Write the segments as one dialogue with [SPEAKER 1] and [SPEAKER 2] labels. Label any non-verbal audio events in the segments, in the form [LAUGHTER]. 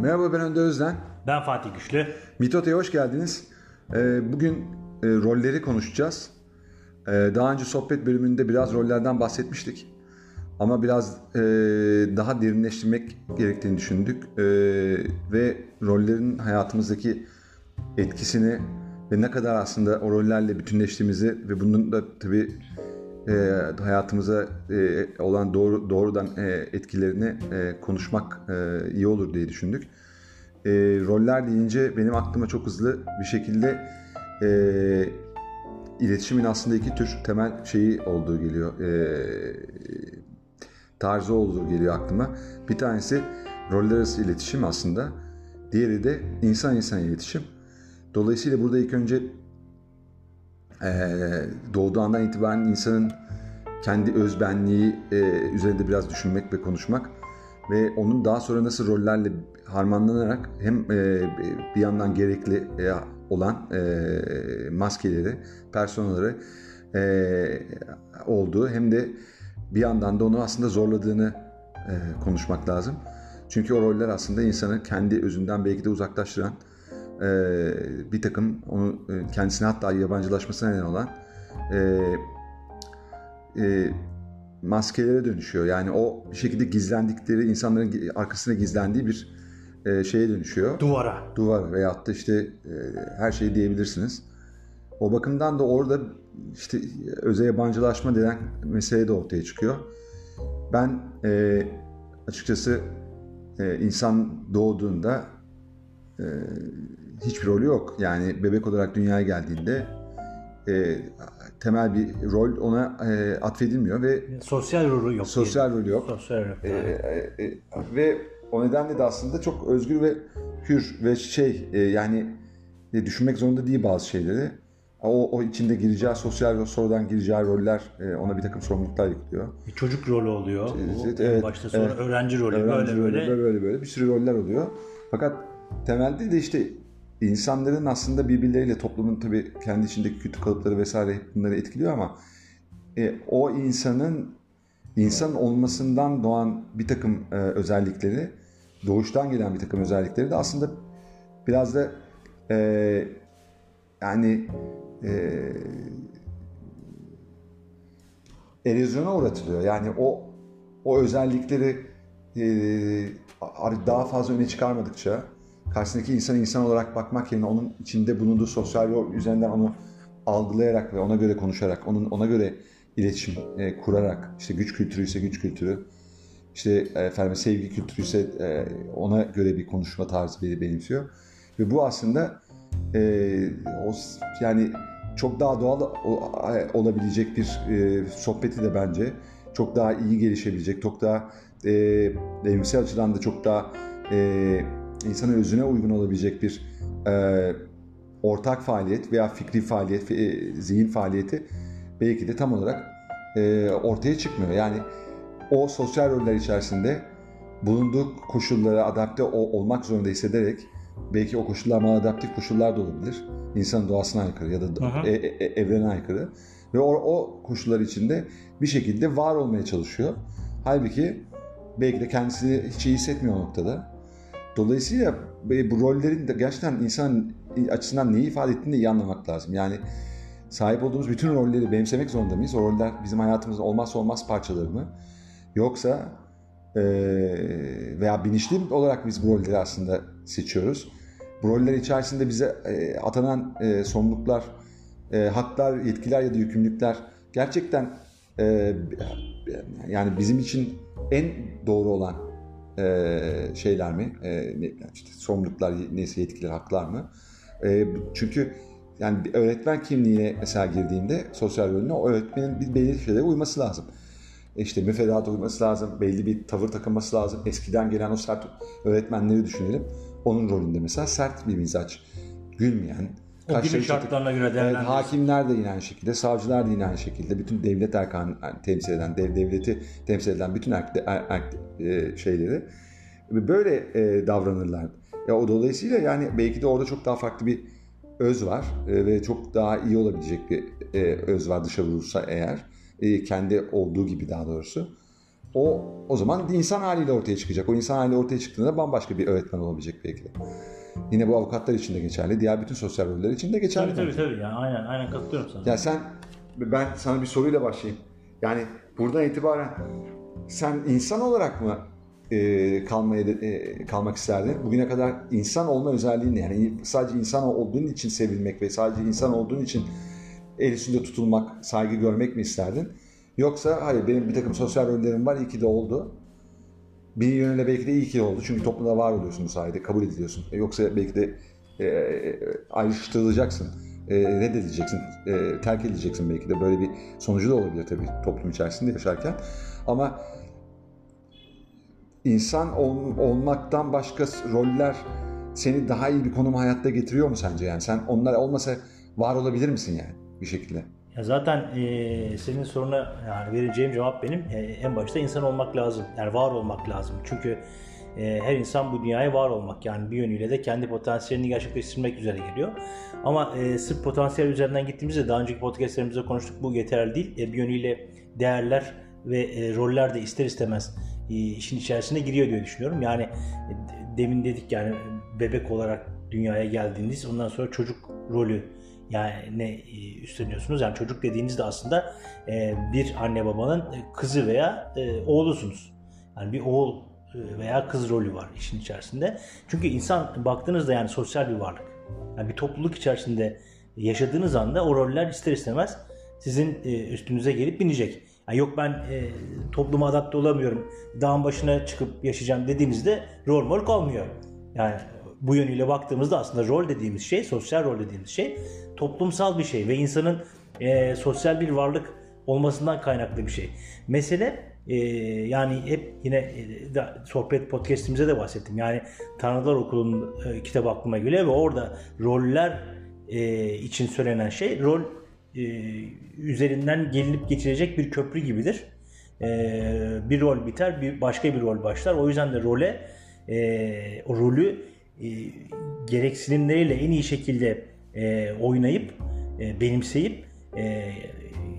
[SPEAKER 1] Merhaba ben Önde Özden.
[SPEAKER 2] Ben Fatih Güçlü.
[SPEAKER 1] Mitota'ya hoş geldiniz. Ee, bugün e, rolleri konuşacağız. Ee, daha önce sohbet bölümünde biraz rollerden bahsetmiştik. Ama biraz e, daha derinleştirmek gerektiğini düşündük. E, ve rollerin hayatımızdaki etkisini ve ne kadar aslında o rollerle bütünleştiğimizi ve bunun da tabii e, hayatımıza e, olan doğru doğrudan e, etkilerini e, konuşmak e, iyi olur diye düşündük. E, roller deyince benim aklıma çok hızlı bir şekilde e, iletişimin aslında iki tür temel şeyi olduğu geliyor. E, tarzı olduğu geliyor aklıma. Bir tanesi roller arası iletişim aslında. Diğeri de insan insan iletişim. Dolayısıyla burada ilk önce e, doğduğu andan itibaren insanın kendi özbenliği e, üzerinde biraz düşünmek ve konuşmak ve onun daha sonra nasıl rollerle harmanlanarak hem e, bir yandan gerekli e, olan maskeleri, personaları olduğu hem de bir yandan da onu aslında zorladığını konuşmak lazım. Çünkü o roller aslında insanı kendi özünden belki de uzaklaştıran e, bir takım onu kendisine hatta yabancılaşmasına neden olan e, e, maskelere dönüşüyor. Yani o bir şekilde gizlendikleri insanların arkasına gizlendiği bir e, şeye dönüşüyor.
[SPEAKER 2] Duvara.
[SPEAKER 1] Duvar veyahut da işte e, her şeyi diyebilirsiniz. O bakımdan da orada işte öze yabancılaşma denen mesele de ortaya çıkıyor. Ben e, açıkçası e, insan doğduğunda e, hiçbir rolü yok. Yani bebek olarak dünyaya geldiğinde e, temel bir rol ona e, atfedilmiyor ve
[SPEAKER 2] sosyal rolü yok.
[SPEAKER 1] Sosyal rolü yok.
[SPEAKER 2] Sosyal rolü.
[SPEAKER 1] E, e, e, ve o nedenle de aslında çok özgür ve hür ve şey e, yani e, düşünmek zorunda değil bazı şeyleri. O, o içinde gireceği sosyal sonradan gireceği roller e, ona bir takım sorumluluklar yüklüyor.
[SPEAKER 2] Bir çocuk rolü oluyor.
[SPEAKER 1] Evet,
[SPEAKER 2] evet, başta sonra evet. öğrenci rolü
[SPEAKER 1] öğrenci
[SPEAKER 2] böyle, böyle
[SPEAKER 1] böyle böyle böyle bir sürü roller oluyor. Fakat temelde de işte insanların aslında birbirleriyle toplumun tabii kendi içindeki kötü kalıpları vesaire bunları etkiliyor ama e, o insanın insan olmasından doğan bir takım e, özellikleri, doğuştan gelen bir takım özellikleri de aslında biraz da e, yani e, erozyona uğratılıyor. Yani o o özellikleri e, daha fazla öne çıkarmadıkça karşısındaki insan insan olarak bakmak yerine onun içinde bulunduğu sosyal rol üzerinden onu algılayarak ve ona göre konuşarak, onun ona göre iletişim e, kurarak, işte güç kültürü ise güç kültürü, işte e, efendim sevgi kültürü ise e, ona göre bir konuşma tarzı beni benimsiyor. Ve bu aslında e, o yani çok daha doğal olabilecek bir e, sohbeti de bence çok daha iyi gelişebilecek, çok daha e, evrimsel açıdan da çok daha e, insanın özüne uygun olabilecek bir e, ortak faaliyet veya fikri faaliyet, e, zihin faaliyeti belki de tam olarak e, ortaya çıkmıyor. Yani o sosyal roller içerisinde bulunduğu koşullara adapte olmak zorunda hissederek belki o koşullar maladaptif koşullar da olabilir. İnsanın doğasına aykırı ya da e, e, e, evrene aykırı. Ve o, o koşullar içinde bir şekilde var olmaya çalışıyor. Halbuki belki de kendisini hiç iyi hissetmiyor o noktada. Dolayısıyla bu rollerin de gerçekten insan açısından neyi ifade ettiğini de iyi anlamak lazım. Yani sahip olduğumuz bütün rolleri benimsemek zorunda mıyız? O roller bizim hayatımızın olmazsa olmaz parçaları mı? Yoksa e, veya bilinçli olarak biz bu rolleri aslında seçiyoruz. Bu roller içerisinde bize e, atanan e, sorumluluklar, e, haklar, yetkiler ya da yükümlülükler gerçekten e, yani bizim için en doğru olan e, şeyler mi? E, işte sorumluluklar, neyse yetkiler, haklar mı? E, çünkü yani bir öğretmen kimliğine mesela girdiğinde sosyal rolüne o öğretmenin bir belirli şeylere uyması lazım. E işte müfredata uyması lazım, belli bir tavır takılması lazım. Eskiden gelen o sert öğretmenleri düşünelim. Onun rolünde mesela sert bir mizaç, gülmeyen,
[SPEAKER 2] o gibi şartlarına göre değerlendirir. Evet,
[SPEAKER 1] hakimler de yine aynı şekilde, savcılar da yine aynı şekilde, bütün devlet erkanı yani temsil eden, dev devleti temsil eden bütün er, erk, e, şeyleri böyle e, davranırlar. Ya o dolayısıyla yani belki de orada çok daha farklı bir öz var e, ve çok daha iyi olabilecek bir e, öz var dışa vurursa eğer e, kendi olduğu gibi daha doğrusu. o o zaman insan haliyle ortaya çıkacak. O insan haliyle ortaya çıktığında bambaşka bir öğretmen olabilecek belki de. Yine bu avukatlar için de geçerli. Diğer bütün sosyal roller için de geçerli.
[SPEAKER 2] Tabii tabii tabii. Yani aynen aynen katılıyorum sana.
[SPEAKER 1] Ya sen ben sana bir soruyla başlayayım. Yani buradan itibaren sen insan olarak mı e, kalmaya e, kalmak isterdin? Bugüne kadar insan olma özelliğini yani sadece insan olduğun için sevilmek ve sadece insan olduğun için el üstünde tutulmak, saygı görmek mi isterdin? Yoksa hayır benim bir takım sosyal rollerim var iyi ki de oldu. Bir yönüyle belki de iyi ki oldu. Çünkü toplumda var oluyorsun bu sayede, kabul ediliyorsun. E, yoksa belki de e, e ayrıştırılacaksın, e, reddedileceksin, e, terk edileceksin belki de. Böyle bir sonucu da olabilir tabii toplum içerisinde yaşarken. Ama insan ol, olmaktan başka roller seni daha iyi bir konuma hayatta getiriyor mu sence? Yani sen onlar olmasa var olabilir misin yani bir şekilde?
[SPEAKER 2] Zaten e, senin soruna yani vereceğim cevap benim e, en başta insan olmak lazım. Yani var olmak lazım. Çünkü e, her insan bu dünyaya var olmak yani bir yönüyle de kendi potansiyelini gerçekleştirmek üzere geliyor. Ama e, sırf potansiyel üzerinden gittiğimizde daha önceki podcastlerimizde konuştuk bu yeterli değil. E, bir yönüyle değerler ve e, roller de ister istemez e, işin içerisine giriyor diye düşünüyorum. Yani e, demin dedik yani bebek olarak dünyaya geldiğiniz ondan sonra çocuk rolü yani e, üstleniyorsunuz? Yani çocuk dediğinizde aslında e, bir anne babanın kızı veya e, oğlusunuz. Yani bir oğul veya kız rolü var işin içerisinde. Çünkü insan baktığınızda yani sosyal bir varlık. Yani bir topluluk içerisinde yaşadığınız anda o roller ister istemez sizin üstünüze gelip binecek. Yani yok ben e, topluma adapte olamıyorum, dağın başına çıkıp yaşayacağım dediğinizde rol mol kalmıyor. Yani bu yönüyle baktığımızda aslında rol dediğimiz şey, sosyal rol dediğimiz şey toplumsal bir şey ve insanın e, sosyal bir varlık olmasından kaynaklı bir şey. Mesele e, yani hep yine e, sohbet podcastimize de bahsettim. Yani Tanrılar Okulu'nun e, kitabı aklıma geliyor ve orada roller e, için söylenen şey rol e, üzerinden gelinip geçirecek bir köprü gibidir. E, bir rol biter, bir başka bir rol başlar. O yüzden de role e, o rolü e, gereksinimleriyle en iyi şekilde e, oynayıp e, benimseyip e,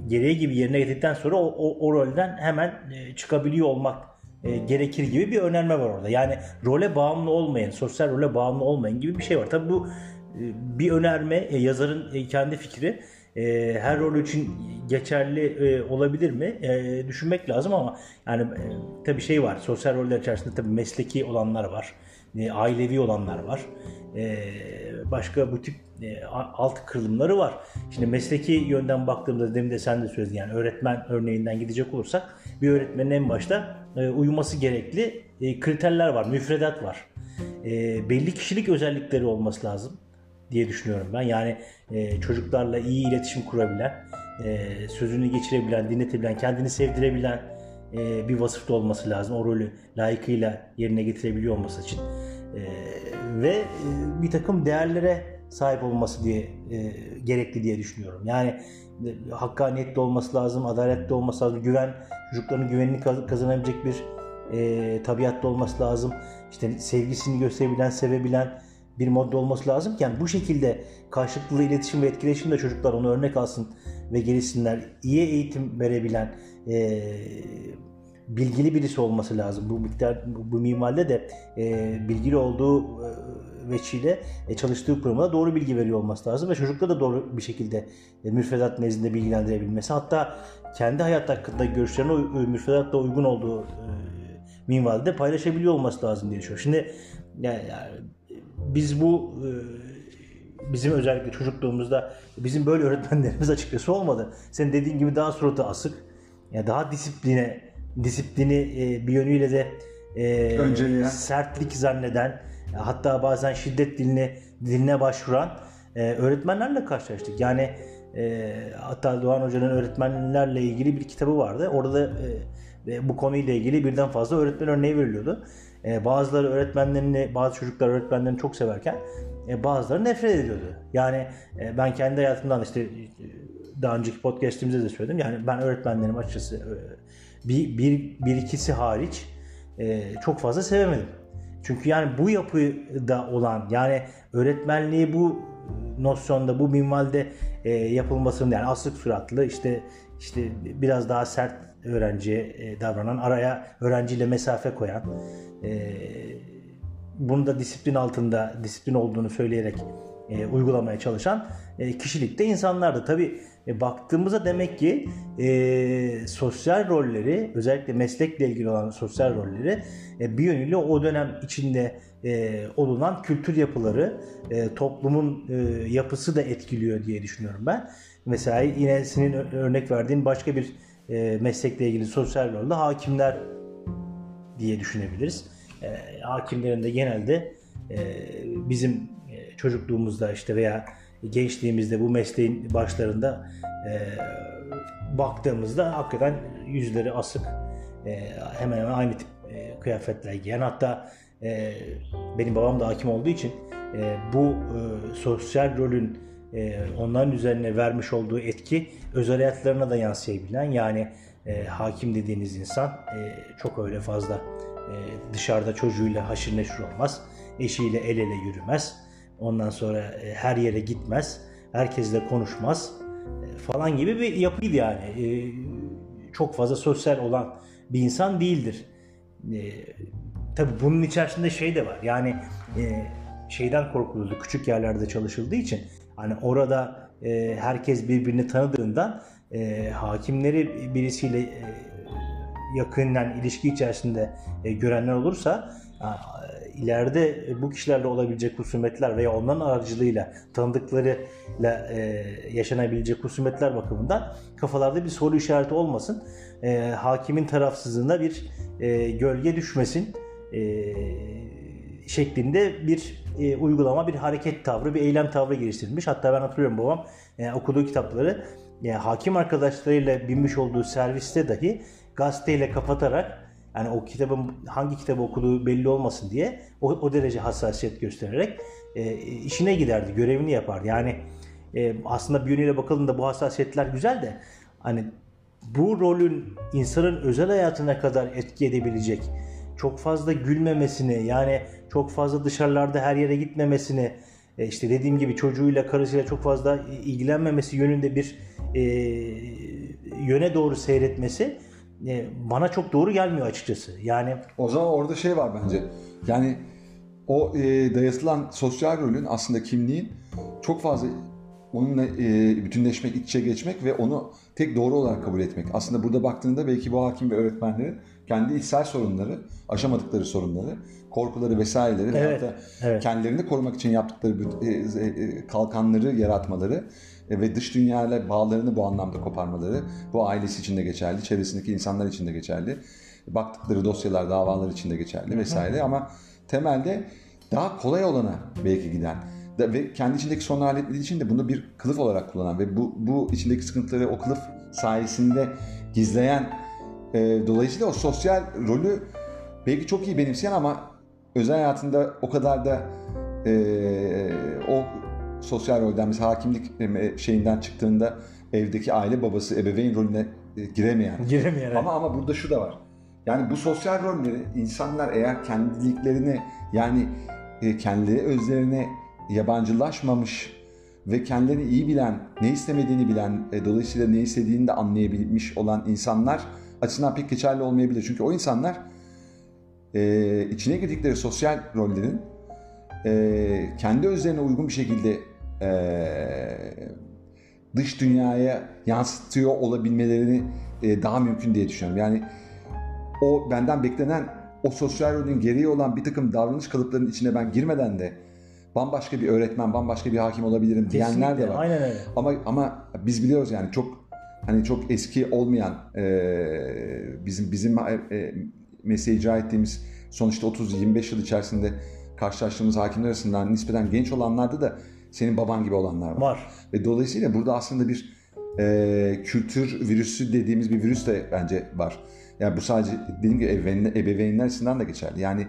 [SPEAKER 2] gereği gibi yerine getirdikten sonra o, o, o rolden hemen e, çıkabiliyor olmak e, gerekir gibi bir önerme var orada. Yani role bağımlı olmayın, sosyal role bağımlı olmayın gibi bir şey var. Tabii bu e, bir önerme, e, yazarın e, kendi fikri. E, her rol için geçerli e, olabilir mi? E, düşünmek lazım ama yani e, tabii şey var. Sosyal roller içerisinde tabii mesleki olanlar var. E, ailevi olanlar var. E, başka bu tip e, alt kırılımları var. Şimdi mesleki yönden baktığımda demin de sen de söyledin yani öğretmen örneğinden gidecek olursak bir öğretmenin en başta e, uyuması gerekli e, kriterler var, müfredat var. E, belli kişilik özellikleri olması lazım diye düşünüyorum ben. Yani e, çocuklarla iyi iletişim kurabilen, e, sözünü geçirebilen, dinletebilen, kendini sevdirebilen e, bir vasıfta olması lazım. O rolü layıkıyla yerine getirebiliyor olması için. E, ve e, bir takım değerlere sahip olması diye e, gerekli diye düşünüyorum. Yani e, hakkaniyetli olması lazım, adaletli olması lazım, güven çocukların güvenini kazanabilecek bir e, tabiatta olması lazım. İşte sevgisini gösterebilen, sevebilen bir modda olması lazım yani bu şekilde karşılıklı iletişim ve etkileşimde çocuklar onu örnek alsın ve gelişsinler. İyi eğitim verebilen, e, bilgili birisi olması lazım. Bu miktar bu mimaride de e, bilgili olduğu e, veçile e, çalıştığı kurumuna doğru bilgi veriyor olması lazım ve çocukları da doğru bir şekilde e, müfredat nezdinde bilgilendirebilmesi. Hatta kendi hayat hakkında görüşlerini e, müfredatla uygun olduğu minvalde paylaşabiliyor olması lazım diye düşünüyorum. Şimdi yani, yani biz bu bizim özellikle çocukluğumuzda bizim böyle öğretmenlerimiz açıkçası olmadı. Senin dediğin gibi daha suratı asık, yani daha disipline, disiplini bir yönüyle de e, sertlik zanneden, hatta bazen şiddet diline diline başvuran e, öğretmenlerle karşılaştık. Yani e, hatta Doğan Hoca'nın öğretmenlerle ilgili bir kitabı vardı. Orada da e, bu konuyla ilgili birden fazla öğretmen örneği veriliyordu. E, bazıları öğretmenlerini, bazı çocuklar öğretmenlerini çok severken e, bazıları nefret ediyordu. Yani e, ben kendi hayatımdan işte daha önceki podcastimizde de söyledim. Yani ben öğretmenlerim açıkçası e, bir, bir, bir ikisi hariç e, çok fazla sevemedim. Çünkü yani bu yapıda olan yani öğretmenliği bu nosyonda bu minvalde e, yapılmasının yani asık suratlı işte işte biraz daha sert öğrenciye e, davranan, araya öğrenciyle mesafe koyan, e, bunu da disiplin altında, disiplin olduğunu söyleyerek e, uygulamaya çalışan kişilikte insanlardı. Tabi baktığımızda demek ki sosyal rolleri, özellikle meslekle ilgili olan sosyal rolleri bir yönüyle o dönem içinde olunan kültür yapıları, toplumun yapısı da etkiliyor diye düşünüyorum ben. Mesela yine senin örnek verdiğin başka bir e, meslekle ilgili sosyal rolde hakimler diye düşünebiliriz. E, hakimlerin de genelde e, bizim e, çocukluğumuzda işte veya gençliğimizde bu mesleğin başlarında e, baktığımızda hakikaten yüzleri asık e, hemen hemen aynı tip e, kıyafetler giyen hatta e, benim babam da hakim olduğu için e, bu e, sosyal rolün e, onların üzerine vermiş olduğu etki özel hayatlarına da yansıyabilen yani e, hakim dediğiniz insan e, çok öyle fazla e, dışarıda çocuğuyla haşır neşir olmaz. Eşiyle el ele yürümez. Ondan sonra e, her yere gitmez. Herkesle konuşmaz e, falan gibi bir yapıydı yani. E, çok fazla sosyal olan bir insan değildir. E, tabii bunun içerisinde şey de var. Yani e, şeyden korkulurdu. Küçük yerlerde çalışıldığı için hani orada e, herkes birbirini tanıdığından e, hakimleri birisiyle e, yakından ilişki içerisinde e, görenler olursa ileride bu kişilerle olabilecek husumetler veya onların aracılığıyla tanıdıklarıyla e, yaşanabilecek husumetler bakımından kafalarda bir soru işareti olmasın. E, hakimin tarafsızlığına bir e, gölge düşmesin e, şeklinde bir e, uygulama, bir hareket tavrı, bir eylem tavrı geliştirilmiş. Hatta ben hatırlıyorum babam e, okuduğu kitapları yani hakim arkadaşlarıyla binmiş olduğu serviste dahi gazeteyle kapatarak yani o kitabın hangi kitabı okuduğu belli olmasın diye o, o derece hassasiyet göstererek e, işine giderdi, görevini yapardı. Yani e, aslında bir yönüyle bakıldığında bu hassasiyetler güzel de hani bu rolün insanın özel hayatına kadar etki edebilecek çok fazla gülmemesini yani çok fazla dışarılarda her yere gitmemesini e, işte dediğim gibi çocuğuyla karısıyla çok fazla ilgilenmemesi yönünde bir e, yöne doğru seyretmesi e, bana çok doğru gelmiyor açıkçası. Yani
[SPEAKER 1] o zaman orada şey var bence. Yani o e, dayatılan sosyal rolün aslında kimliğin çok fazla onunla e, bütünleşmek, iç içe geçmek ve onu tek doğru olarak kabul etmek. Aslında burada baktığında belki bu hakim ve öğretmenlerin kendi içsel sorunları, aşamadıkları sorunları, korkuları vesaireleri
[SPEAKER 2] evet,
[SPEAKER 1] hatta
[SPEAKER 2] evet.
[SPEAKER 1] kendilerini korumak için yaptıkları e, e, kalkanları yaratmaları e, ve dış dünyayla bağlarını bu anlamda koparmaları bu ailesi için de geçerli, çevresindeki insanlar için de geçerli. Baktıkları dosyalar, davalar için de geçerli vesaire Hı-hı. ama temelde daha kolay olana belki giden ve kendi içindeki sorunu halletmediği için de bunu bir kılıf olarak kullanan ve bu, bu içindeki sıkıntıları o kılıf sayesinde gizleyen e, dolayısıyla o sosyal rolü belki çok iyi benimseyen ama özel hayatında o kadar da e, o sosyal rolden mesela hakimlik şeyinden çıktığında evdeki aile babası ebeveyn rolüne giremeyen.
[SPEAKER 2] Giremeyen.
[SPEAKER 1] Ama ama burada şu da var. Yani bu sosyal rolleri insanlar eğer kendiliklerini yani kendileri özlerine yabancılaşmamış ve kendilerini iyi bilen, ne istemediğini bilen, e, dolayısıyla ne istediğini de anlayabilmiş olan insanlar açısından pek geçerli olmayabilir. Çünkü o insanlar e, içine girdikleri sosyal rollerin e, kendi özlerine uygun bir şekilde e, dış dünyaya yansıtıyor olabilmelerini e, daha mümkün diye düşünüyorum. Yani o benden beklenen o sosyal rolün gereği olan bir takım davranış kalıplarının içine ben girmeden de bambaşka bir öğretmen, bambaşka bir hakim olabilirim diyenler de var.
[SPEAKER 2] Aynen öyle.
[SPEAKER 1] Ama ama biz biliyoruz yani çok hani çok eski olmayan e, bizim bizim e, mesleği icra ettiğimiz sonuçta 30-25 yıl içerisinde karşılaştığımız hakimler arasından nispeten genç olanlarda da senin baban gibi olanlar var.
[SPEAKER 2] Var.
[SPEAKER 1] Ve dolayısıyla burada aslında bir e, kültür virüsü dediğimiz bir virüs de bence var. Yani bu sadece dediğim gibi ebeveynler, ebeveynler açısından da geçerli. Yani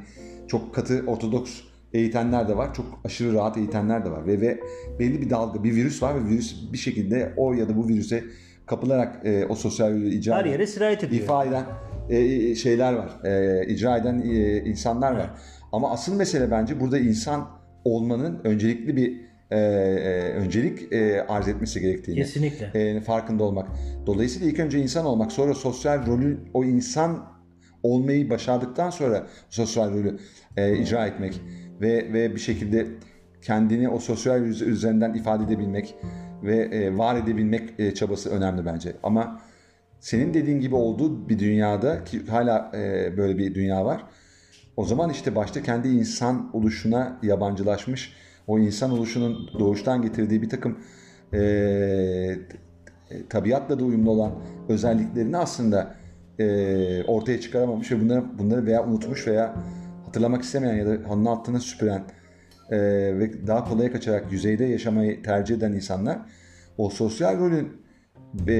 [SPEAKER 1] çok katı ortodoks eğitenler de var. Çok aşırı rahat eğitenler de var. Ve, ve belli bir dalga, bir virüs var ve virüs bir şekilde o ya da bu virüse kapılarak e, o sosyal icra
[SPEAKER 2] Her yere sirayet ediyor.
[SPEAKER 1] İfa eden e, şeyler var. E, icra eden e, insanlar var. Ama asıl mesele bence burada insan olmanın öncelikli bir e, e, öncelik e, arz etmesi gerektiğini
[SPEAKER 2] Kesinlikle.
[SPEAKER 1] e, farkında olmak. Dolayısıyla ilk önce insan olmak, sonra sosyal rolü o insan olmayı başardıktan sonra sosyal rolü e, icra etmek ve ve bir şekilde kendini o sosyal üzerinden ifade edebilmek ve e, var edebilmek e, çabası önemli bence. Ama senin dediğin gibi olduğu bir dünyada ki hala e, böyle bir dünya var. O zaman işte başta kendi insan oluşuna yabancılaşmış, o insan oluşunun doğuştan getirdiği bir takım e, e, tabiatla da uyumlu olan özelliklerini aslında e, ortaya çıkaramamış ve bunları, bunları veya unutmuş veya hatırlamak istemeyen ya da halının altına süpüren e, ve daha kolaya kaçarak yüzeyde yaşamayı tercih eden insanlar o sosyal rolün e,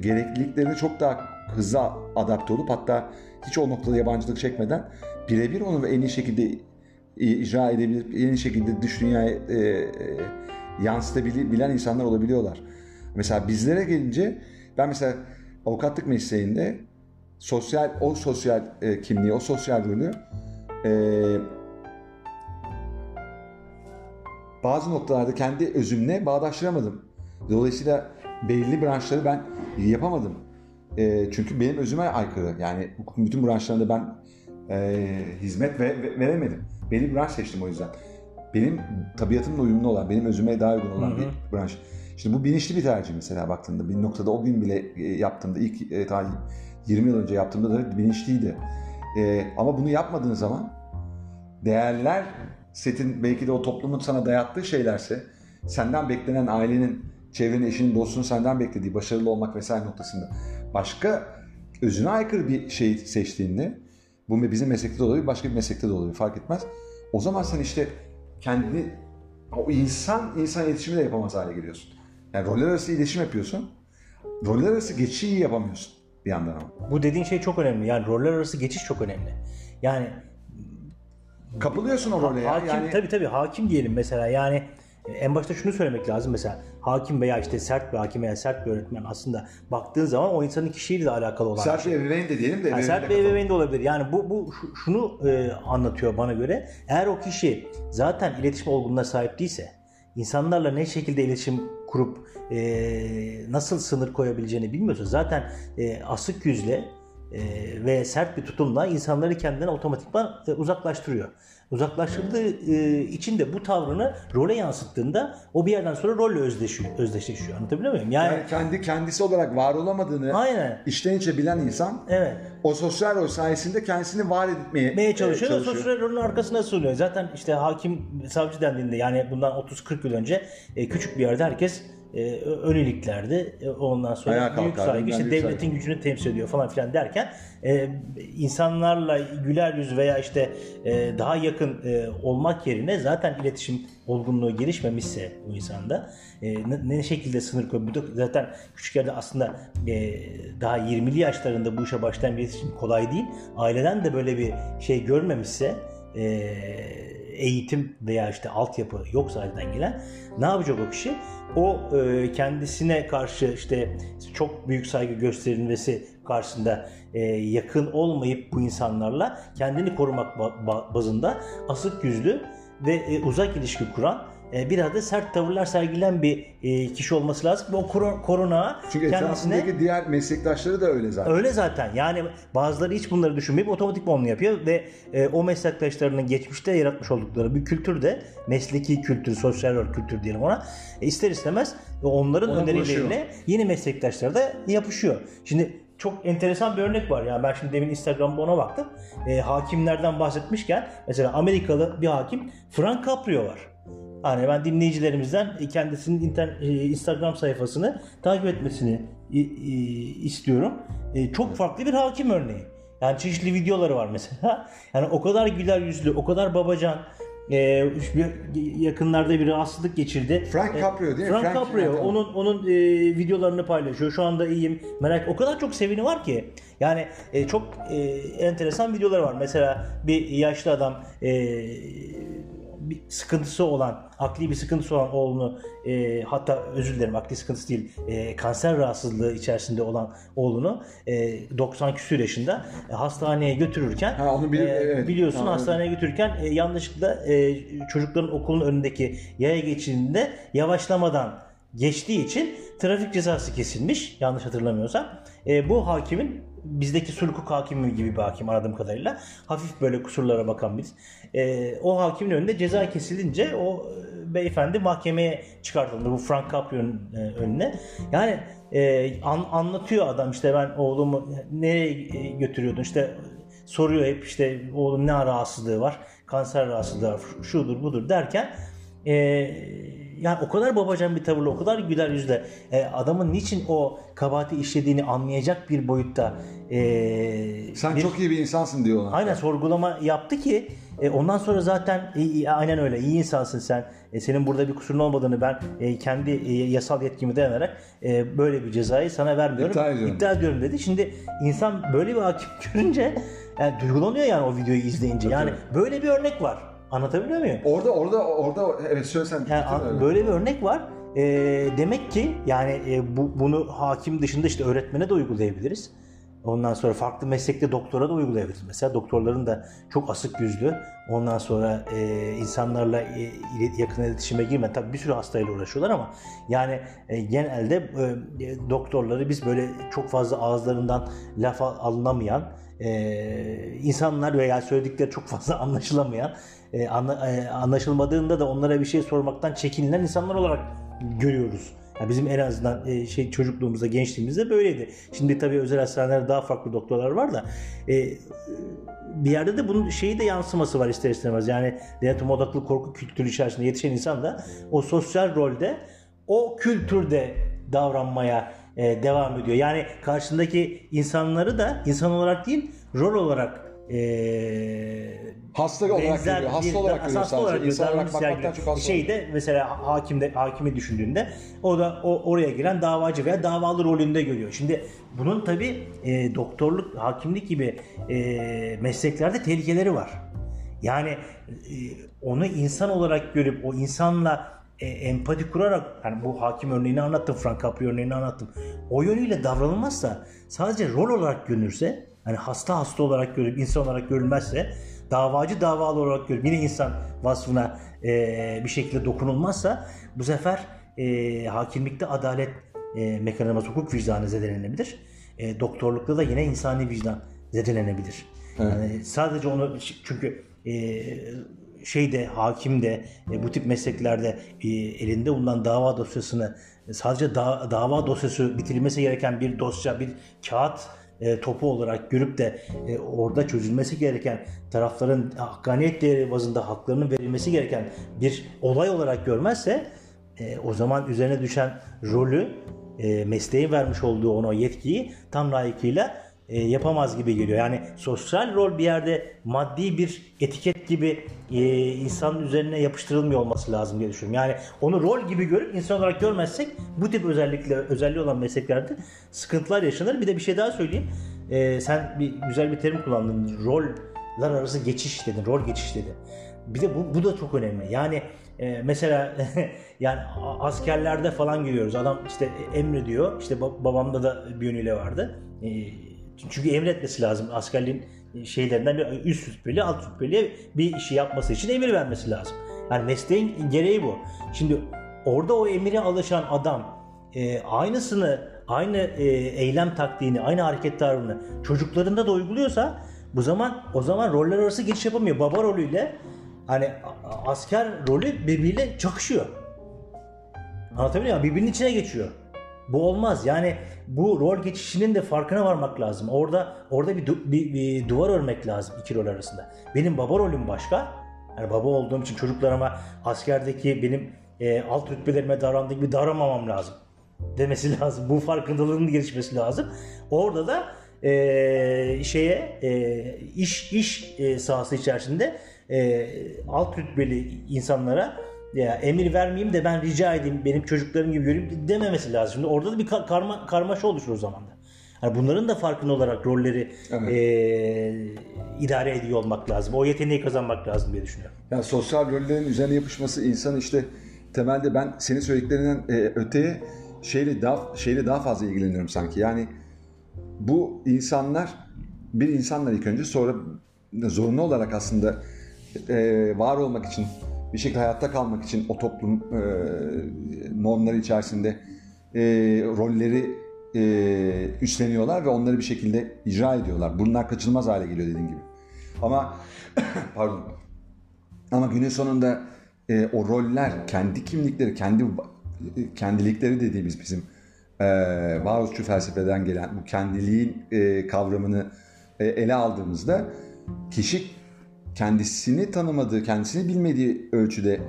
[SPEAKER 1] gerekliliklerine çok daha hızlı adapte olup hatta hiç o noktada yabancılık çekmeden birebir onu en iyi şekilde icra edebilir, en iyi şekilde dış dünyaya e, e, yansıtabilen insanlar olabiliyorlar. Mesela bizlere gelince ben mesela avukatlık mesleğinde sosyal o sosyal e, kimliği, o sosyal rolü e, bazı noktalarda kendi özümle bağdaştıramadım. Dolayısıyla belli branşları ben yapamadım. E, çünkü benim özüme aykırı. Yani hukukun bütün branşlarında ben e, hizmet ve, ve- veremedim. Belli bir branş seçtim o yüzden. Benim tabiatımla uyumlu olan, benim özüme daha uygun olan
[SPEAKER 2] Hı hı.
[SPEAKER 1] bir branş. Şimdi bu bilinçli bir tercih mesela baktığında. Bir noktada o gün bile e, yaptığımda, ilk e, ta 20 yıl önce yaptığımda da bilinçliydi. E, ama bunu yapmadığın zaman değerler setin belki de o toplumun sana dayattığı şeylerse senden beklenen ailenin, çevrenin, eşinin, dostunun senden beklediği başarılı olmak vesaire noktasında başka özüne aykırı bir şey seçtiğinde bu bizim meslekte de olabilir, başka bir meslekte de olabilir fark etmez. O zaman sen işte kendini o insan insan iletişimi de yapamaz hale geliyorsun. Yani roller arası iletişim yapıyorsun. Roller arası geçişi iyi yapamıyorsun bir yandan ama.
[SPEAKER 2] Bu dediğin şey çok önemli. Yani roller arası geçiş çok önemli. Yani
[SPEAKER 1] Kapılıyorsun o role ya.
[SPEAKER 2] hakim
[SPEAKER 1] Yani
[SPEAKER 2] tabii tabii hakim diyelim mesela yani en başta şunu söylemek lazım mesela hakim veya işte sert bir hakim veya sert bir öğretmen aslında baktığın zaman o insanın kişiliğiyle de alakalı olan bir
[SPEAKER 1] sert
[SPEAKER 2] şey.
[SPEAKER 1] bir ebeveyn de diyelim de.
[SPEAKER 2] Yani sert bir ebeveyn de olabilir. Yani bu, bu şu- şunu e, anlatıyor bana göre. Eğer o kişi zaten iletişim olgunluğuna sahip değilse, insanlarla ne şekilde iletişim kurup e, nasıl sınır koyabileceğini bilmiyorsa zaten e, asık yüzle e, ve sert bir tutumla insanları kendinden otomatikman e, uzaklaştırıyor. Uzaklaştırdığı e, için de bu tavrını role yansıttığında o bir yerden sonra rolle özdeşiyor, özdeşleşiyor. Anlatabiliyor muyum? Yani,
[SPEAKER 1] Yani kendi kendisi olarak var olamadığını
[SPEAKER 2] aynen.
[SPEAKER 1] içten içe bilen insan
[SPEAKER 2] Evet.
[SPEAKER 1] o sosyal rol sayesinde kendisini var etmeye
[SPEAKER 2] etmeye çalışıyor,
[SPEAKER 1] e,
[SPEAKER 2] ve sosyal rolün arkasına sığınıyor. Zaten işte hakim, savcı dendiğinde yani bundan 30-40 yıl önce e, küçük bir yerde herkes e. E, ondan sonra
[SPEAKER 1] Ayağa
[SPEAKER 2] büyük saygı, işte
[SPEAKER 1] büyük
[SPEAKER 2] devletin
[SPEAKER 1] saygı.
[SPEAKER 2] gücünü temsil ediyor falan filan derken e, insanlarla güler yüz veya işte e, daha yakın e, olmak yerine zaten iletişim olgunluğu gelişmemişse bu insanda e, ne, ne şekilde sınır koyuyor? Zaten küçük yerde aslında e, daha 20'li yaşlarında bu işe başlayan bir iletişim kolay değil. Aileden de böyle bir şey görmemişse e, eğitim veya işte altyapı yoksa aileden gelen ne yapacak o kişi? O e, kendisine karşı işte çok büyük saygı gösterilmesi karşısında e, yakın olmayıp bu insanlarla kendini korumak ba- ba- bazında asık yüzlü ve e, uzak ilişki kuran biraz da sert tavırlar sergilen bir e, kişi olması lazım. O koro- korona
[SPEAKER 1] Çünkü
[SPEAKER 2] kendisine
[SPEAKER 1] etrafındaki diğer meslektaşları da öyle zaten.
[SPEAKER 2] Öyle zaten. Yani bazıları hiç bunları düşünmeyip otomatik onu yapıyor ve e, o meslektaşlarının geçmişte yaratmış oldukları bir kültür de mesleki kültür, sosyal rol kültür diyelim ona. E, ister istemez onların
[SPEAKER 1] Ona
[SPEAKER 2] önerileriyle yeni meslektaşlar da yapışıyor. Şimdi çok enteresan bir örnek var. Yani ben şimdi demin Instagram'da ona baktım. E, hakimlerden bahsetmişken mesela Amerikalı bir hakim Frank Caprio var. Hani ben dinleyicilerimizden kendisinin inter- e, Instagram sayfasını takip etmesini istiyorum. E, Çok farklı bir hakim örneği. Yani çeşitli videoları var mesela. [LAUGHS] Yani o kadar güler yüzlü, o kadar babacan. e, yakınlarda bir rahatsızlık geçirdi.
[SPEAKER 1] Frank
[SPEAKER 2] E,
[SPEAKER 1] Caprio değil mi?
[SPEAKER 2] Frank,
[SPEAKER 1] Frank-
[SPEAKER 2] Caprio.
[SPEAKER 1] Evet.
[SPEAKER 2] Onun onun e, videolarını paylaşıyor. Şu anda iyiyim. Merak. O kadar çok sevini var ki. Yani e, çok e, enteresan videoları var. Mesela bir yaşlı adam e, bir sıkıntısı olan, akli bir sıkıntısı olan oğlunu e, hatta özür dilerim akli sıkıntısı değil, e, kanser rahatsızlığı içerisinde olan oğlunu e, 90 küsur yaşında e, hastaneye götürürken
[SPEAKER 1] Ha, onu bil-
[SPEAKER 2] e,
[SPEAKER 1] evet.
[SPEAKER 2] biliyorsun
[SPEAKER 1] Tamam,
[SPEAKER 2] hastaneye götürürken e, yanlışlıkla e, çocukların okulun önündeki yaya geçidinde yavaşlamadan geçtiği için trafik cezası kesilmiş yanlış hatırlamıyorsam. E, bu hakimin bizdeki sulhuk hakimi gibi bir hakim aradığım kadarıyla hafif böyle kusurlara bakan biz. E, o hakimin önünde ceza kesilince o e, beyefendi mahkemeye çıkartıldı bu Frank Caprio'nun e, önüne. Yani e, an- anlatıyor adam işte ben oğlumu nereye e, götürüyordun işte soruyor hep işte oğlum ne rahatsızlığı var kanser rahatsızlığı var şudur budur derken e, yani o kadar babacan bir tavırla o kadar güler yüzle e, adamın niçin o kabahati işlediğini anlayacak bir boyutta e,
[SPEAKER 1] Sen
[SPEAKER 2] bir-
[SPEAKER 1] çok iyi bir insansın diyor ona.
[SPEAKER 2] Aynen sorgulama yaptı ki e, ondan sonra zaten e, e, aynen öyle iyi insansın sen. E, senin burada bir kusurun olmadığını ben e, kendi e, yasal yetkimi dayanarak e, böyle bir cezayı sana vermiyorum.
[SPEAKER 1] İptal ediyorum.
[SPEAKER 2] İptal ediyorum dedi. Şimdi insan böyle bir hakim [LAUGHS] görünce yani duygulanıyor yani o videoyu izleyince. Yani böyle bir örnek var. Anlatabiliyor muyum?
[SPEAKER 1] Orada orada orada evet söylesen.
[SPEAKER 2] Yani böyle bir örnek var. E, demek ki yani e, bu, bunu hakim dışında işte öğretmene de uygulayabiliriz. Ondan sonra farklı meslekte doktora da uygulayabiliriz. Mesela doktorların da çok asık yüzlü. Ondan sonra e, insanlarla e, yakın iletişime girme. Tabii bir sürü hastayla uğraşıyorlar ama yani e, genelde e, doktorları biz böyle çok fazla ağızlarından laf al- alınamayan e, insanlar veya söyledikleri çok fazla [LAUGHS] anlaşılamayan e, e, anlaşılmadığında da onlara bir şey sormaktan çekinilen insanlar olarak görüyoruz. Yani bizim en azından e, şey çocukluğumuzda, gençliğimizde böyleydi. Şimdi tabii özel hastanelerde daha farklı doktorlar var da e, bir yerde de bunun şeyi de yansıması var ister istemez. Yani denetim odaklı korku kültürü içerisinde yetişen insan da o sosyal rolde o kültürde davranmaya e, devam ediyor. Yani karşısındaki insanları da insan olarak değil rol olarak e,
[SPEAKER 1] Hasta olarak
[SPEAKER 2] benzer
[SPEAKER 1] görüyor. Hasta
[SPEAKER 2] bir-
[SPEAKER 1] olarak görüyor
[SPEAKER 2] hasta
[SPEAKER 1] sadece.
[SPEAKER 2] olarak.
[SPEAKER 1] İnsan olarak bakmaktan çok hasta
[SPEAKER 2] Şeyde mesela hakimde hakimi düşündüğünde o da o, oraya giren davacı veya davalı rolünde görüyor. Şimdi bunun tabi doktorluk, hakimlik gibi e, mesleklerde tehlikeleri var. Yani e, onu insan olarak görüp o insanla e, empati kurarak yani bu hakim örneğini anlattım, Frank Caprio örneğini anlattım. O yönüyle davranılmazsa sadece rol olarak görünürse hani hasta hasta olarak görüp insan olarak görülmezse davacı davalı olarak görüp yine insan vasfına e, bir şekilde dokunulmazsa bu sefer e, hakimlikte adalet e, mekanizması hukuk vicdanı zedelenebilir. E, doktorlukta da yine insani vicdan zedelenebilir. Yani sadece onu çünkü e, şeyde hakim de e, bu tip mesleklerde e, elinde bulunan dava dosyasını sadece da- dava dosyası bitirilmesi gereken bir dosya bir kağıt e, topu olarak görüp de e, orada çözülmesi gereken tarafların hakkaniyet değeri bazında haklarının verilmesi gereken bir olay olarak görmezse e, o zaman üzerine düşen rolü e, mesleğin vermiş olduğu ona yetkiyi tam layıkıyla e, yapamaz gibi geliyor. Yani sosyal rol bir yerde maddi bir etiket gibi e, insanın üzerine yapıştırılmıyor olması lazım diye düşünüyorum. Yani onu rol gibi görüp insan olarak görmezsek bu tip özellikle özelliği olan mesleklerde sıkıntılar yaşanır. Bir de bir şey daha söyleyeyim. E, sen bir güzel bir terim kullandın. Roller arası geçiş dedin. Rol geçiş dedin. Bir de bu, bu da çok önemli. Yani e, mesela [LAUGHS] yani askerlerde falan görüyoruz. Adam işte emrediyor. İşte ba- babamda da bir yönüyle vardı. E, çünkü emretmesi lazım. Askerliğin şeylerinden bir üst rütbeli, alt rütbeli bir işi yapması için emir vermesi lazım. Yani mesleğin gereği bu. Şimdi orada o emire alışan adam e, aynısını, aynı e, eylem taktiğini, aynı hareket tarzını çocuklarında da uyguluyorsa bu zaman o zaman roller arası geçiş yapamıyor. Baba rolüyle hani asker rolü birbiriyle çakışıyor. Anlatabiliyor muyum? Birbirinin içine geçiyor. Bu olmaz. Yani bu rol geçişinin de farkına varmak lazım. Orada orada bir, du- bir, bir duvar örmek lazım iki rol arasında. Benim baba rolüm başka. Yani baba olduğum için çocuklarıma askerdeki benim e, alt rütbelerime davrandığım gibi davranmamam lazım. Demesi [LAUGHS] lazım. Bu farkındalığın gelişmesi lazım. Orada da e, şeye e, iş iş e, sahası içerisinde e, alt rütbeli insanlara ya emir vermeyeyim de ben rica edeyim benim çocuklarım gibi göreyim dememesi lazım. Şimdi orada da bir ka- karma, karmaşa oluşur o zaman da. Yani bunların da farkında olarak rolleri
[SPEAKER 1] Evet.
[SPEAKER 2] e, idare ediyor olmak lazım. O yeteneği kazanmak lazım diye düşünüyorum.
[SPEAKER 1] Yani sosyal rollerin üzerine yapışması insan işte temelde ben senin söylediklerinden e, öteye şeyle daha şeyle daha fazla ilgileniyorum sanki. Yani bu insanlar bir insanlar ilk önce sonra zorunlu olarak aslında e, var olmak için bir şekilde hayatta kalmak için o toplum e, normları içerisinde e, rolleri e, üstleniyorlar ve onları bir şekilde icra ediyorlar. Bunlar kaçınılmaz hale geliyor dediğim gibi. Ama [COUGHS] pardon ama günün sonunda e, o roller, kendi kimlikleri, kendi kendilikleri dediğimiz bizim e, varoluşçu felsefeden gelen bu kendiliğin e, kavramını e, ele aldığımızda kişi kendisini tanımadığı, kendisini bilmediği ölçüde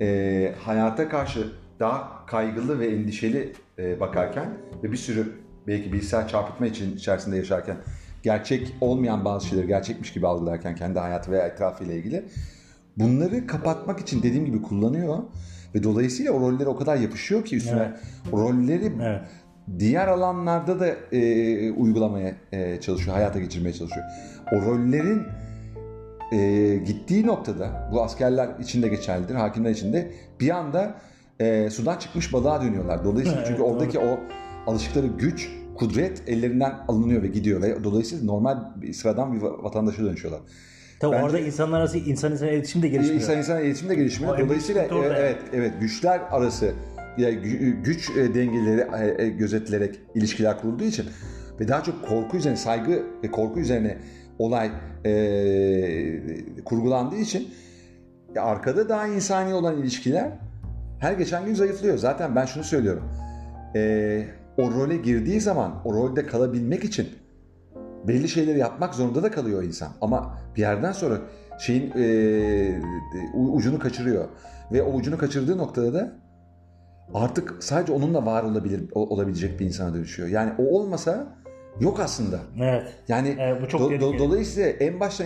[SPEAKER 1] e, hayata karşı daha kaygılı ve endişeli e, bakarken ve bir sürü belki bilgisayar çarpıtma için içerisinde yaşarken gerçek olmayan bazı şeyleri gerçekmiş gibi algılarken kendi hayatı veya etrafıyla ilgili bunları kapatmak için dediğim gibi kullanıyor ve dolayısıyla o rollere o kadar yapışıyor ki üstüne
[SPEAKER 2] Evet.
[SPEAKER 1] o rolleri
[SPEAKER 2] Evet.
[SPEAKER 1] diğer alanlarda da e, uygulamaya e, çalışıyor, hayata geçirmeye çalışıyor. O rollerin e, gittiği noktada bu askerler içinde geçerlidir, hakimler içinde bir anda e, sudan çıkmış balığa dönüyorlar. Dolayısıyla
[SPEAKER 2] Evet,
[SPEAKER 1] çünkü oradaki o alıştıkları güç, kudret ellerinden alınıyor ve gidiyor ve dolayısıyla normal bir sıradan bir va- vatandaşa dönüşüyorlar.
[SPEAKER 2] Tabii
[SPEAKER 1] Bence-
[SPEAKER 2] orada insanlar arası insan insana iletişim de gelişmiyor.
[SPEAKER 1] İnsan insana iletişim de gelişmiyor.
[SPEAKER 2] O
[SPEAKER 1] Dolayısıyla e,
[SPEAKER 2] yani.
[SPEAKER 1] evet evet güçler arası ya gü- güç e, dengeleri e, e, gözetilerek ilişkiler kurulduğu için ve daha çok korku üzerine saygı ve korku üzerine olay e, kurgulandığı için ya arkada daha insani olan ilişkiler her geçen gün zayıflıyor. Zaten ben şunu söylüyorum. E, o role girdiği zaman o rolde kalabilmek için belli şeyleri yapmak zorunda da kalıyor insan. Ama bir yerden sonra şeyin e, ucunu kaçırıyor. Ve o ucunu kaçırdığı noktada da artık sadece onunla var olabilir olabilecek bir insana dönüşüyor. Yani o olmasa yok aslında.
[SPEAKER 2] Evet.
[SPEAKER 1] Yani
[SPEAKER 2] Evet, bu çok
[SPEAKER 1] do- do- dolayısıyla en başta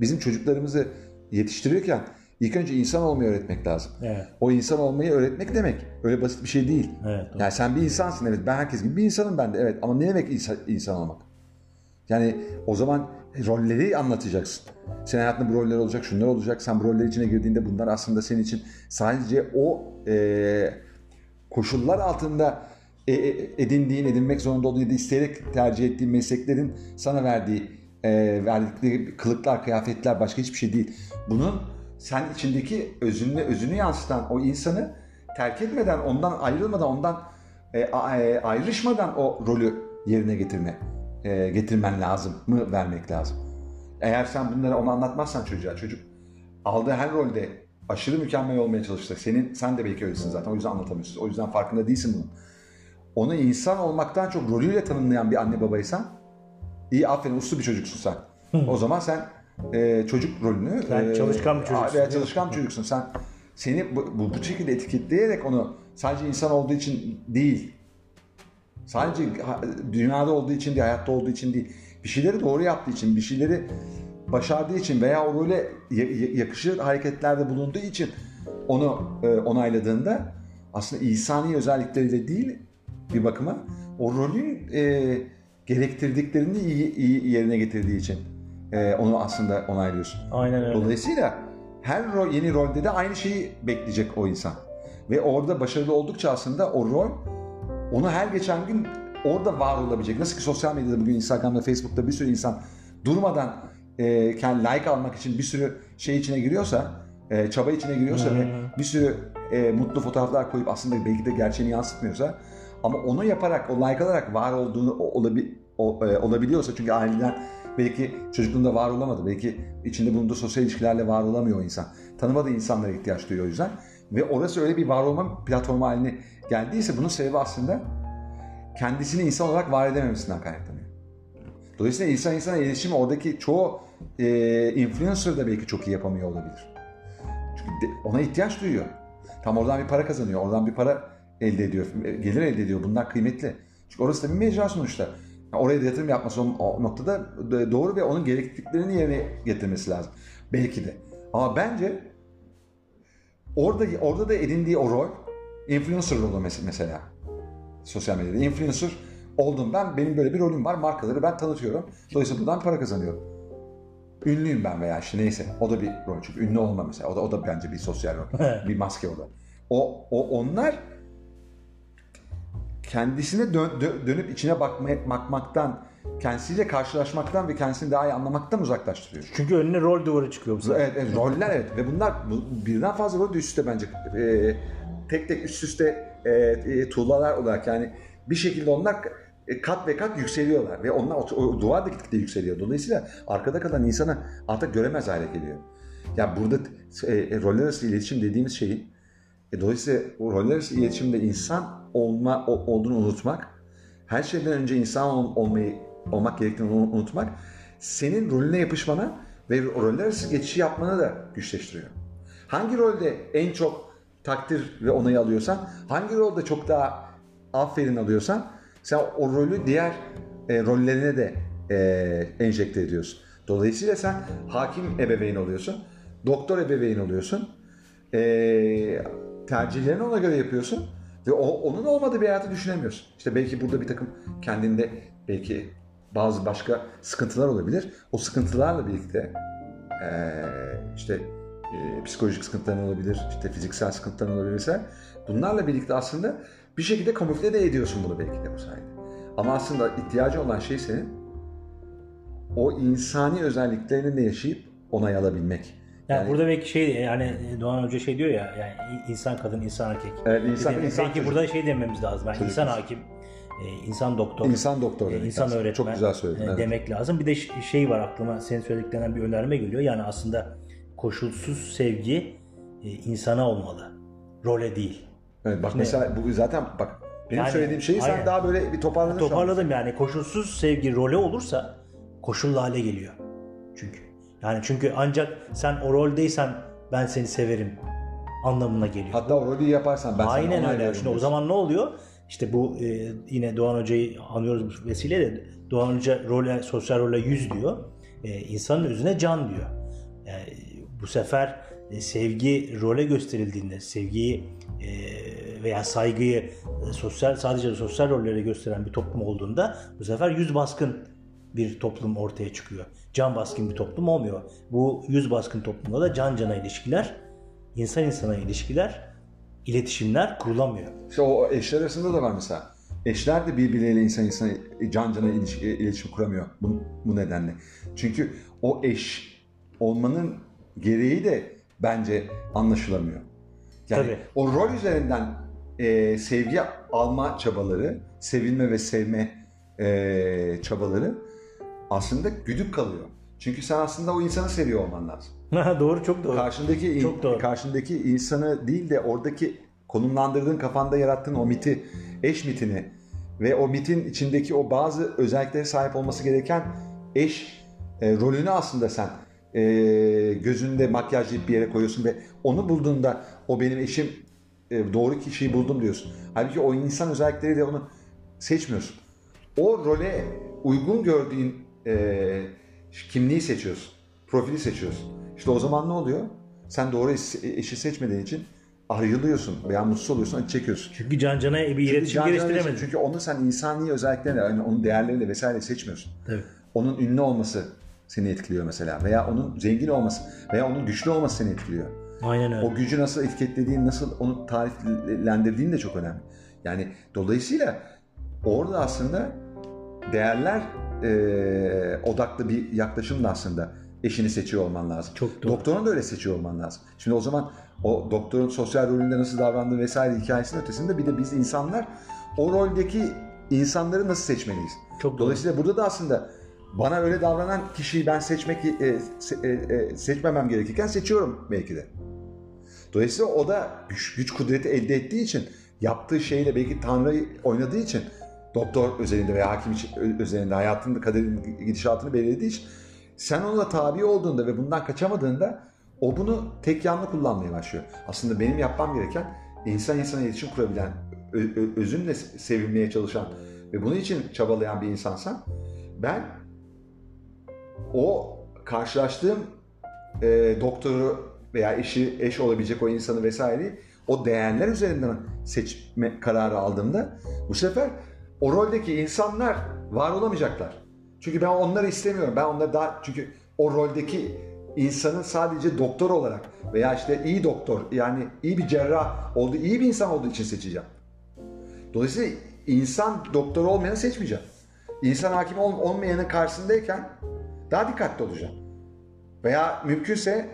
[SPEAKER 1] bizim çocuklarımızı yetiştirirken ilk önce insan olmayı öğretmek lazım.
[SPEAKER 2] Evet.
[SPEAKER 1] O insan olmayı öğretmek demek öyle basit bir şey değil.
[SPEAKER 2] Evet. doğru.
[SPEAKER 1] Yani sen bir insansın evet ben herkes gibi bir insanım ben de evet ama ne demek insan, insan olmak? Yani o zaman rolleri anlatacaksın. Senin hayatında bu roller olacak, şunlar olacak. Sen bu roller içine girdiğinde bunlar aslında senin için sadece o e, koşullar altında edindiğin, edinmek zorunda olduğun ya da isteyerek tercih ettiğin mesleklerin sana verdiği, e, verdikleri kılıklar, kıyafetler başka hiçbir şey değil. Bunun sen içindeki özünü, özünü yansıtan o insanı terk etmeden, ondan ayrılmadan, ondan e, e, ayrışmadan o rolü yerine getirme, e, getirmen lazım mı vermek lazım. Eğer sen bunları ona anlatmazsan çocuğa, çocuk aldığı her rolde aşırı mükemmel olmaya çalışacak. Senin, sen de belki öylesin zaten. O yüzden anlatamıyorsun. O yüzden farkında değilsin bunun. Onu insan olmaktan çok rolüyle tanımlayan bir anne babaysan iyi aferin uslu bir çocuksun sen. O zaman sen e, çocuk rolünü
[SPEAKER 2] Sen
[SPEAKER 1] e,
[SPEAKER 2] çalışkan bir çocuksun.
[SPEAKER 1] Veya çalışkan bir çocuksun. Sen seni bu, bu, bu şekilde etiketleyerek onu sadece insan olduğu için değil sadece dünyada olduğu için değil, hayatta olduğu için değil. Bir şeyleri doğru yaptığı için, bir şeyleri başardığı için veya o role ya- ya- yakışır hareketlerde bulunduğu için onu e, onayladığında aslında insani özellikleriyle değil bir bakıma o rolün e, gerektirdiklerini iyi, iyi yerine getirdiği için e, onu aslında onaylıyorsun.
[SPEAKER 2] Aynen öyle.
[SPEAKER 1] Dolayısıyla her rol, yeni rolde de aynı şeyi bekleyecek o insan. Ve orada başarılı oldukça aslında o rol onu her geçen gün orada var olabilecek. Nasıl ki sosyal medyada bugün Instagram'da, Facebook'ta bir sürü insan durmadan e, kendi like almak için bir sürü şey içine giriyorsa, e, çaba içine giriyorsa ve bir sürü e, mutlu fotoğraflar koyup aslında belki de gerçeğini yansıtmıyorsa ama onu yaparak, o like alarak var olduğunu olabi, o- e, olabiliyorsa çünkü aileden belki çocukluğunda var olamadı. Belki içinde bulunduğu sosyal ilişkilerle var olamıyor insan. Tanımadığı insanlara ihtiyaç duyuyor o yüzden. Ve orası öyle bir var olma platformu haline geldiyse bunun sebebi aslında kendisini insan olarak var edememesinden kaynaklanıyor. Dolayısıyla insan insana iletişimi oradaki çoğu e, influencer da belki çok iyi yapamıyor olabilir. Çünkü ona ihtiyaç duyuyor. Tam oradan bir para kazanıyor, oradan bir para elde ediyor, gelir elde ediyor. Bunlar kıymetli. Çünkü orası da bir mecra sonuçta. Yani oraya da yatırım yapması o, noktada doğru ve onun gerekliliklerini yerine getirmesi lazım. Belki de. Ama bence orada orada da edindiği o rol influencer rolü mes- mesela sosyal medyada. Influencer oldum ben. Benim böyle bir rolüm var. Markaları ben tanıtıyorum. Dolayısıyla buradan para kazanıyorum. Ünlüyüm ben veya işte neyse. O da bir rol çünkü ünlü olma mesela. O da o da bence bir sosyal rol. [LAUGHS] bir maske o da. O, o onlar kendisine dön, dö- dönüp içine bakmaya, bakmaktan, kendisiyle karşılaşmaktan ve kendisini daha iyi anlamaktan uzaklaştırıyor.
[SPEAKER 2] Çünkü önüne rol duvarı çıkıyor bu sefer.
[SPEAKER 1] Evet, evet, roller evet ve bunlar bu- birden fazla rol üst üste bence e, tek tek üst üste e, e, tuğlalar olarak yani bir şekilde onlar e, kat ve kat yükseliyorlar ve onlar o, o duvar da gitgide yükseliyor. Dolayısıyla arkada kalan insana artık göremez hale geliyor. Ya burada e, e, roller arası iletişim dediğimiz şeyin e, dolayısıyla o roller arası iletişimde insan olma olduğunu unutmak, her şeyden önce insan ol- olmayı olmak gerektiğini unu- unutmak senin rolüne yapışmana ve roller arası geçişi yapmanı da güçleştiriyor. Hangi rolde en çok takdir ve onayı alıyorsan, hangi rolde çok daha aferin alıyorsan sen o rolü diğer e, rollerine de e, enjekte ediyorsun. Dolayısıyla sen hakim ebeveyn oluyorsun, doktor ebeveyn oluyorsun, e, tercihlerini ona göre yapıyorsun ve o, onun olmadığı bir hayatı düşünemiyorsun. İşte belki burada bir takım kendinde belki bazı başka sıkıntılar olabilir. O sıkıntılarla birlikte e, işte e, psikolojik sıkıntıların olabilir, işte fiziksel sıkıntıların olabilir vesaire. Bunlarla birlikte aslında bir şekilde kamufle de ediyorsun bunu belki de bu sayede. Ama aslında ihtiyacı olan şey senin o insani özelliklerini de yaşayıp onay alabilmek.
[SPEAKER 2] Yani,
[SPEAKER 1] Yani-
[SPEAKER 2] burada belki şey yani Doğan Hoca şey diyor ya yani insan kadın insan erkek.
[SPEAKER 1] Evet, insan-
[SPEAKER 2] Belki
[SPEAKER 1] insan
[SPEAKER 2] belki
[SPEAKER 1] çocuk.
[SPEAKER 2] burada şey dememiz lazım. Yani insan hakim, e, insan doktor,
[SPEAKER 1] İnsan doktor
[SPEAKER 2] e,
[SPEAKER 1] demek
[SPEAKER 2] insan
[SPEAKER 1] aslında.
[SPEAKER 2] öğretmen
[SPEAKER 1] Çok güzel söyledin.
[SPEAKER 2] e,
[SPEAKER 1] evet.
[SPEAKER 2] demek lazım. Bir de şey var aklıma senin söylediklerinden bir önerme geliyor. Yani aslında koşulsuz sevgi insana olmalı. Role değil.
[SPEAKER 1] Evet, bak
[SPEAKER 2] Ne?
[SPEAKER 1] mesela bu zaten bak benim
[SPEAKER 2] Yani,
[SPEAKER 1] söylediğim şeyi sen
[SPEAKER 2] aynen.
[SPEAKER 1] daha böyle bir toparladın.
[SPEAKER 2] Toparladım yani koşulsuz sevgi role olursa koşullu hale geliyor. Çünkü yani çünkü ancak sen o roldeysen ben seni severim anlamına geliyor.
[SPEAKER 1] Hatta o rolü yaparsan ben sana
[SPEAKER 2] Aynen
[SPEAKER 1] onay
[SPEAKER 2] öyle. Şimdi o zaman ne oluyor? İşte bu e, yine Doğan Hoca'yı anıyoruz bu vesileyle. Doğan Hoca role, sosyal role yüz diyor. E, insanın özüne can diyor. Yani bu sefer e, sevgi role gösterildiğinde, sevgiyi e, veya saygıyı e, sosyal sadece sosyal rollere gösteren bir toplum olduğunda bu sefer yüz baskın bir toplum ortaya çıkıyor. Can baskın bir toplum olmuyor. Bu yüz baskın toplumda da can cana ilişkiler, insan insana ilişkiler, iletişimler kurulamıyor.
[SPEAKER 1] İşte o eşler arasında da var mesela. Eşler de birbirleriyle insan insana can cana ilişki, iletişim kuramıyor bu, bu nedenle. Çünkü o eş olmanın gereği de bence anlaşılamıyor. Yani
[SPEAKER 2] Tabii.
[SPEAKER 1] o rol üzerinden e, sevgi alma çabaları, sevilme ve sevme e, çabaları aslında güdük kalıyor. Çünkü sen aslında o insanı seviyor olman lazım. [LAUGHS]
[SPEAKER 2] doğru çok doğru.
[SPEAKER 1] Karşındaki in-
[SPEAKER 2] Çok doğru.
[SPEAKER 1] karşındaki insanı değil de oradaki konumlandırdığın kafanda yarattığın o miti, eş mitini ve o mitin içindeki o bazı özelliklere sahip olması gereken eş e, rolünü aslında sen e, gözünde makyajlayıp bir yere koyuyorsun ve onu bulduğunda o benim eşim e, doğru kişiyi buldum diyorsun. Halbuki o insan özellikleri de onu seçmiyorsun. O role uygun gördüğün e, kimliği seçiyorsun. Profili seçiyorsun. İşte o zaman ne oluyor? Sen doğru eşi eşi seçmediğin için ayrılıyorsun veya mutsuz oluyorsun, acı çekiyorsun.
[SPEAKER 2] Çünkü can cana bir iletişim
[SPEAKER 1] can-
[SPEAKER 2] geliştiremedin.
[SPEAKER 1] Çünkü onu sen insani özelliklerle, yani onun değerleriyle vesaire seçmiyorsun.
[SPEAKER 2] Tabii.
[SPEAKER 1] Onun ünlü olması seni etkiliyor mesela veya onun zengin olması veya onun güçlü olması seni etkiliyor.
[SPEAKER 2] Aynen öyle.
[SPEAKER 1] O gücü nasıl etiketlediğin, nasıl onu tariflendirdiğin de çok önemli. Yani dolayısıyla orada aslında değerler e, odaklı bir yaklaşımla aslında eşini seçiyor olman lazım.
[SPEAKER 2] Çok doğru.
[SPEAKER 1] Doktorunu da öyle seçiyor olman lazım. Şimdi o zaman o doktorun sosyal rolünde nasıl davrandığı vesaire hikayesinin ötesinde bir de biz insanlar o roldeki insanları nasıl seçmeliyiz?
[SPEAKER 2] Çok doğru.
[SPEAKER 1] Dolayısıyla burada da aslında bana öyle davranan kişiyi ben seçmek e, se- e, e, seçmemem gerekirken seçiyorum belki de. Dolayısıyla o da güç, güç kudreti elde ettiği için yaptığı şeyle belki Tanrı'yı oynadığı için doktor özelinde veya hakim özelinde hayatının kaderin gidişatını belirlediği için sen ona tabi olduğunda ve bundan kaçamadığında o bunu tek yanlı kullanmaya başlıyor. Aslında benim yapmam gereken insan insana iletişim kurabilen, ö- ö- özümle sevilmeye çalışan ve bunun için çabalayan bir insansam ben o karşılaştığım e, doktoru veya eşi eş olabilecek o insanı vesaireyi o değerler üzerinden seçme kararı aldığımda bu sefer o roldeki insanlar var olamayacaklar. Çünkü ben onları istemiyorum. Ben onları daha çünkü o roldeki insanın sadece doktor olarak veya işte iyi doktor yani iyi bir cerrah olduğu, iyi bir insan olduğu için seçeceğim. Dolayısıyla insan doktor olmayanı seçmeyeceğim. İnsan hakim ol, olmayanın karşısındayken daha dikkatli olacağım. Veya mümkünse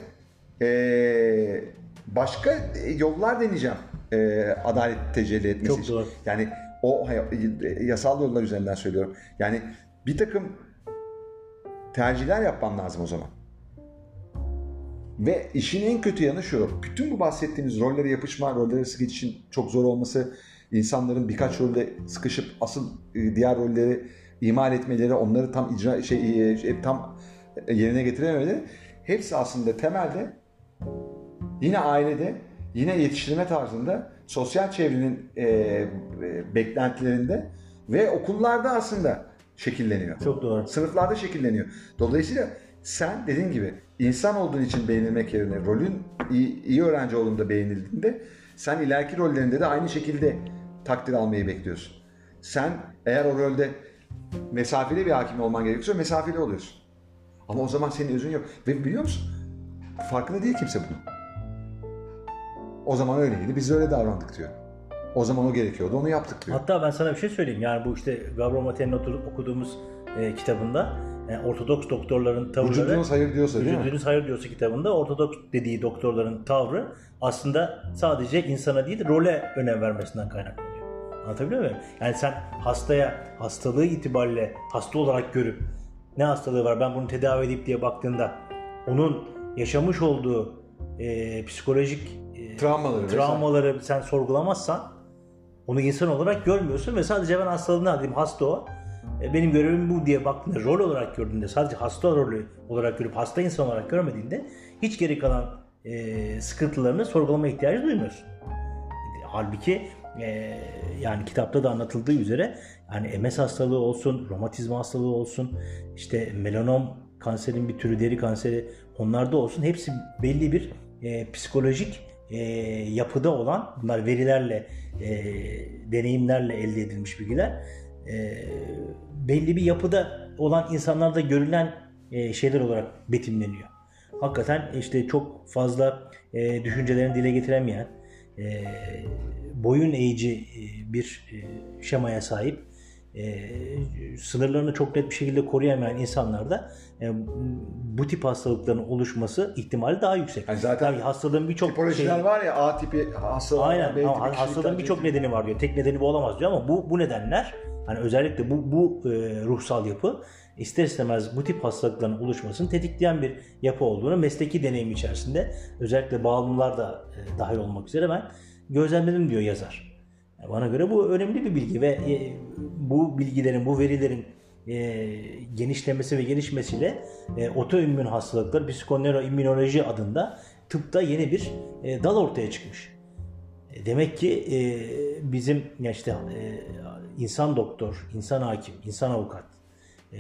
[SPEAKER 1] ee, başka yollar deneyeceğim e, adalet tecelli etmesi
[SPEAKER 2] Çok
[SPEAKER 1] için.
[SPEAKER 2] doğru.
[SPEAKER 1] Yani o yasal yollar üzerinden söylüyorum. Yani bir takım tercihler yapman lazım o zaman. Ve işin en kötü yanı şu. Bütün bu bahsettiğimiz rollere yapışma, rollere geçişin çok zor olması, insanların birkaç rolde sıkışıp asıl e, diğer rolleri imal etmeleri, onları tam icra şey, e, şey tam yerine getirememeleri hepsi aslında temelde yine ailede, yine yetiştirme tarzında, sosyal çevrenin e, e, beklentilerinde ve okullarda aslında şekilleniyor.
[SPEAKER 2] Çok doğru.
[SPEAKER 1] Sınıflarda şekilleniyor. Dolayısıyla sen dediğin gibi insan olduğun için beğenilmek yerine rolün iyi, iyi öğrenci olduğunda beğenildiğinde sen ileriki rollerinde de aynı şekilde takdir almayı bekliyorsun. Sen eğer o rolde mesafeli bir hakim olman gerekiyorsa mesafeli oluyorsun. Ama o zaman senin özün yok. Ve biliyor musun? Farkında değil kimse bunun. O zaman öyleydi. Biz öyle davrandık diyor. O zaman o gerekiyordu. Onu yaptık diyor.
[SPEAKER 2] Hatta ben sana bir şey söyleyeyim. Yani bu işte Gabro Mate'nin okuduğumuz e, kitabında yani Ortodoks doktorların tavırları...
[SPEAKER 1] Vücudunuz hayır diyorsa değil mi?
[SPEAKER 2] Vücudunuz hayır diyorsa kitabında Ortodoks dediği doktorların tavrı aslında sadece insana değil role önem vermesinden kaynaklanıyor. Anlatabiliyor muyum? Yani sen hastaya hastalığı itibariyle hasta olarak görüp ne hastalığı var ben bunu tedavi edip diye baktığında onun yaşamış olduğu e, psikolojik
[SPEAKER 1] Travmaları.
[SPEAKER 2] travmaları sen sorgulamazsan onu insan olarak görmüyorsun ve sadece ben hastalığını alayım hasta o. E, benim görevim bu diye baktığında rol olarak gördüğünde sadece hasta rolü olarak görüp hasta insan olarak görmediğinde hiç geri kalan e, sıkıntılarını sorgulama ihtiyacı duymuyorsun. Halbuki e, yani kitapta da anlatıldığı üzere yani MS hastalığı olsun, romatizma hastalığı olsun, işte melanom kanserin bir türü, deri kanseri onlarda olsun hepsi belli bir e, psikolojik e, yapıda olan bunlar verilerle, e, deneyimlerle elde edilmiş bilgiler e, belli bir yapıda olan insanlarda görülen e, şeyler olarak betimleniyor. Hakikaten işte çok fazla e, düşüncelerini dile getiremeyen, e, boyun eğici e, bir e, şemaya sahip, e, sınırlarını çok net bir şekilde koruyamayan insanlarda e, bu tip hastalıkların oluşması ihtimali daha yüksek.
[SPEAKER 1] Yani zaten
[SPEAKER 2] Tabii hastalığın birçok şey,
[SPEAKER 1] var ya A tipi hastalığı,
[SPEAKER 2] Aynen.
[SPEAKER 1] B
[SPEAKER 2] Ama hastalığın birçok nedeni var diyor. Tek nedeni bu olamaz diyor ama bu bu nedenler hani özellikle bu bu e, ruhsal yapı ister istemez bu tip hastalıkların oluşmasını tetikleyen bir yapı olduğunu mesleki deneyim içerisinde özellikle bağımlılar da e, dahil olmak üzere ben gözlemledim diyor yazar. Yani bana göre bu önemli bir bilgi ve e, bu bilgilerin, bu verilerin e, genişlemesi ve gelişmesiyle e, otoimmün hastalıklar, psikoneuroimmünoloji adında tıpta yeni bir e, dal ortaya çıkmış. E, Demek ki e, bizim ya işte e, insan doktor, insan hakim, insan avukat, e,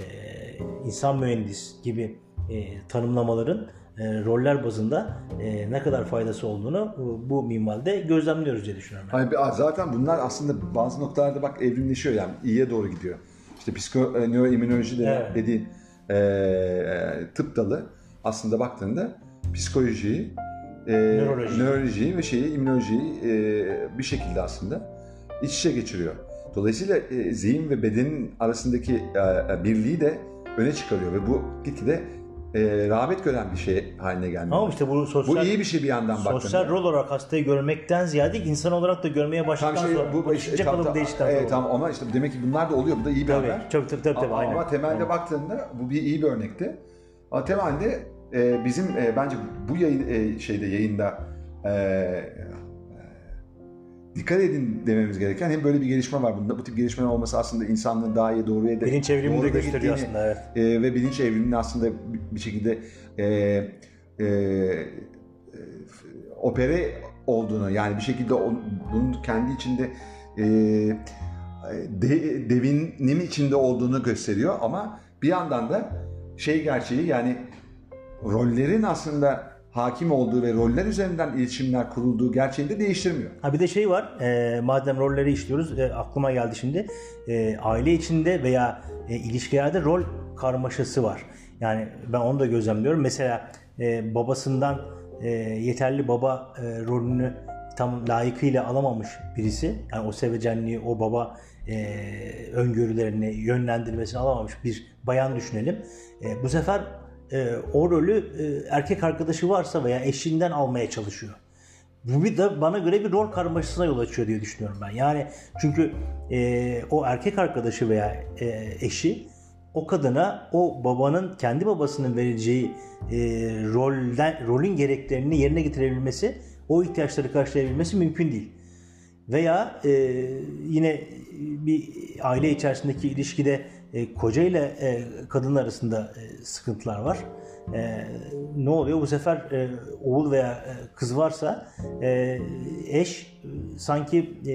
[SPEAKER 2] insan mühendis gibi e, tanımlamaların e, roller bazında e, ne kadar faydası olduğunu bu, bu minvalde gözlemliyoruz diye düşünüyorum.
[SPEAKER 1] Hani bir- zaten bunlar aslında bazı noktalarda bak evrimleşiyor yani iyiye doğru gidiyor. İşte psikoneuroimmünoloji de
[SPEAKER 2] Evet.
[SPEAKER 1] dediğin e, e, tıp dalı aslında baktığında psikolojiyi, e,
[SPEAKER 2] Nöroloji.
[SPEAKER 1] nörolojiyi ve şeyi immünolojiyi e, bir şekilde aslında iç içe geçiriyor. Dolayısıyla e, zihin ve bedenin arasındaki e, birliği de öne çıkarıyor ve bu gitgide e, rağbet gören bir şey haline gelmiyor.
[SPEAKER 2] Ama işte bu sosyal
[SPEAKER 1] bu iyi bir şey bir yandan baktığında.
[SPEAKER 2] sosyal rol olarak hastayı görmekten ziyade insan olarak da görmeye
[SPEAKER 1] Tam
[SPEAKER 2] başladıktan
[SPEAKER 1] şey
[SPEAKER 2] sonra
[SPEAKER 1] bu
[SPEAKER 2] bu
[SPEAKER 1] işte, tam, tam,
[SPEAKER 2] değiştikten
[SPEAKER 1] evet, tamam ama işte demek ki bunlar da oluyor. Bu da iyi bir haber.
[SPEAKER 2] Tabii, tabii tabii, tabii
[SPEAKER 1] ama,
[SPEAKER 2] aynen.
[SPEAKER 1] ama temelde
[SPEAKER 2] Aynen.
[SPEAKER 1] baktığında bu bir iyi bir örnekti. Ama temelde e, bizim e, bence bu yayın e, şeyde yayında e, dikkat edin dememiz gereken hem böyle bir gelişme var bunda. Bu tip gelişmeler olması aslında insanlığın daha iyi doğruya da
[SPEAKER 2] Bilinç evrimini de gösteriyor aslında evet.
[SPEAKER 1] e, ve bilinç evriminin aslında bir, bir şekilde e, e, e, opere olduğunu yani bir şekilde on- bunun kendi içinde e, de, devinim içinde olduğunu gösteriyor ama bir yandan da şey gerçeği yani rollerin aslında hakim olduğu ve roller üzerinden iletişimler kurulduğu gerçeğini de değiştirmiyor.
[SPEAKER 2] Ha bir de şey var, e, madem rolleri işliyoruz, e, aklıma geldi şimdi. E, aile içinde veya e, ilişkilerde rol karmaşası var. Yani ben onu da gözlemliyorum. Mesela e, babasından e, yeterli baba e, rolünü tam layıkıyla alamamış birisi. Yani o sevecenliği, o baba e, öngörülerini, yönlendirmesini alamamış bir bayan düşünelim. E, bu sefer e, o rolü e, erkek arkadaşı varsa veya eşinden almaya çalışıyor. Bu bir de bana göre bir rol karmaşasına yol açıyor diye düşünüyorum ben. Yani çünkü e, o erkek arkadaşı veya e, eşi o kadına o babanın kendi babasının vereceği e, rolden rolün gereklerini yerine getirebilmesi, o ihtiyaçları karşılayabilmesi mümkün değil. Veya e, yine bir aile içerisindeki ilişkide e, koca ile e, kadın arasında e, sıkıntılar var. E, ne oluyor? Bu sefer e, oğul veya e, kız varsa e, eş e, sanki e,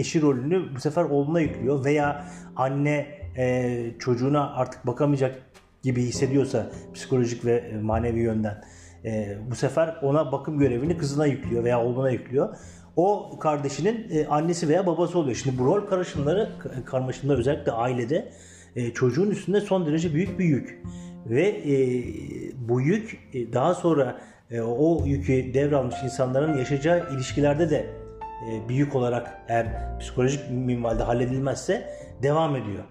[SPEAKER 2] eşi rolünü bu sefer oğluna yüklüyor veya anne e, çocuğuna artık bakamayacak gibi hissediyorsa psikolojik ve e, manevi yönden e, bu sefer ona bakım görevini kızına yüklüyor veya oğluna yüklüyor. O kardeşinin e, annesi veya babası oluyor. Şimdi bu rol karışımları, karmaşımları özellikle ailede e, çocuğun üstünde son derece büyük bir yük. Ve e, bu yük e, daha sonra e, o yükü devralmış insanların yaşayacağı ilişkilerde de e, bir yük olarak eğer psikolojik minvalde halledilmezse devam ediyor.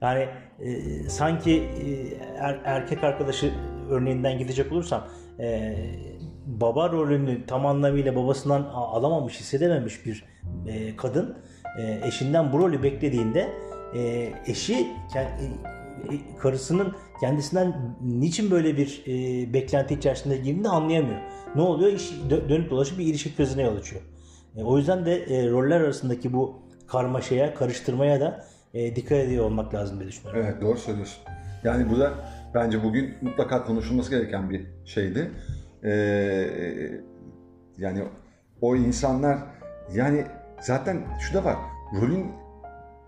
[SPEAKER 2] Yani e, sanki e, er, erkek arkadaşı örneğinden gidecek olursam e, baba rolünü tam anlamıyla babasından alamamış, hissedememiş bir e, kadın e, eşinden bu rolü beklediğinde e, eşi e, e, karısının kendisinden niçin böyle bir e, beklenti içerisinde girdiğini anlayamıyor. Ne oluyor? İş dönüp dolaşıp bir ilişki krizine yol açıyor. E, o yüzden de e, roller arasındaki bu karmaşaya, karıştırmaya da e, dikkat ediyor olmak lazım diye düşünüyorum.
[SPEAKER 1] Evet doğru söylüyorsun. Yani bu da bence bugün mutlaka konuşulması gereken bir şeydi. Ee, yani o insanlar yani zaten şu da var. Rolün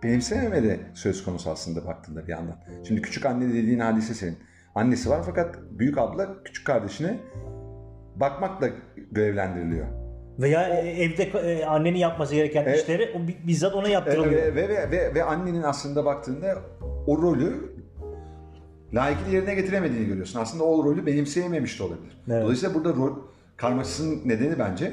[SPEAKER 1] benimsememe de söz konusu aslında baktığında bir yandan. Şimdi küçük anne dediğin hadise senin. Annesi var fakat büyük abla küçük kardeşine bakmakla görevlendiriliyor.
[SPEAKER 2] Veya evde e, annenin yapması gereken e, işleri o bizzat ona yaptırılıyor.
[SPEAKER 1] E, ve, ve, ve, ve annenin aslında baktığında o rolü layıkıyla yerine getiremediğini görüyorsun. Aslında o rolü benimseyememiş de olabilir. Evet. Dolayısıyla burada rol karmaşasının nedeni bence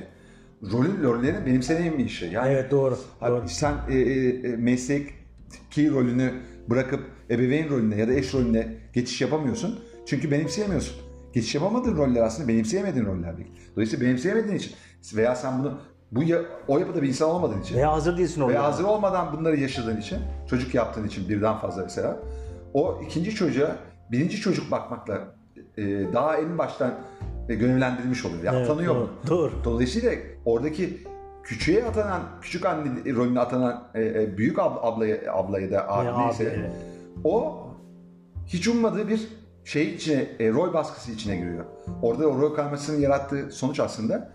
[SPEAKER 1] rolün rollerin benimseneyemeyişi. Yani
[SPEAKER 2] evet doğru. doğru.
[SPEAKER 1] Sen e, e, mesleki rolünü bırakıp ebeveyn rolüne ya da eş rolüne geçiş yapamıyorsun. Çünkü benimseyemiyorsun. Geçiş yapamadığın roller aslında benimseyemediğin roller değil. Dolayısıyla benimseyemediğin için veya sen bunu bu ya, o yapıda bir insan olmadığın için
[SPEAKER 2] veya hazır değilsin
[SPEAKER 1] orada. Veya hazır olmadan bunları yaşadığın için, çocuk yaptığın için birden fazla mesela o ikinci çocuğa birinci çocuk bakmakla e, daha en baştan e, gönüllendirilmiş oluyor. Yani evet, atanıyor
[SPEAKER 2] doğru? Doğru.
[SPEAKER 1] Dolayısıyla oradaki küçüğe atanan, küçük anne rolüne atanan e, e, büyük abla, ablaya, ablaya da abi neyse abi, o hiç ummadığı bir şey içine, e, rol baskısı içine giriyor. Orada o rol karmasının yarattığı sonuç aslında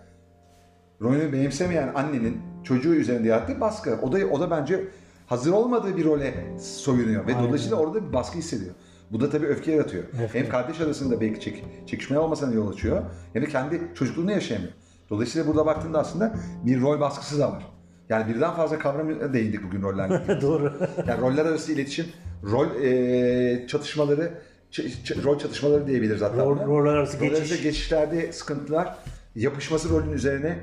[SPEAKER 1] rolünü benimsemeyen annenin çocuğu üzerinde yarattığı baskı. O da o da bence hazır olmadığı bir role soyunuyor ve Aynen. dolayısıyla orada bir baskı hissediyor. Bu da tabii öfke yaratıyor. Öfke. Hem kardeş arasında belki çek, çekişme olmasına yol açıyor hem de kendi çocukluğunu yaşayamıyor. Dolayısıyla burada baktığında aslında bir rol baskısı da var. Yani birden fazla kavram değindik bugün [LAUGHS] roller.
[SPEAKER 2] Doğru.
[SPEAKER 1] Yani roller arası iletişim, rol e, çatışmaları, ç, rol çatışmaları diyebiliriz hatta.
[SPEAKER 2] Rol, roller arası
[SPEAKER 1] geçiş.
[SPEAKER 2] Roller arası
[SPEAKER 1] geçişlerde sıkıntılar, yapışması rolün üzerine,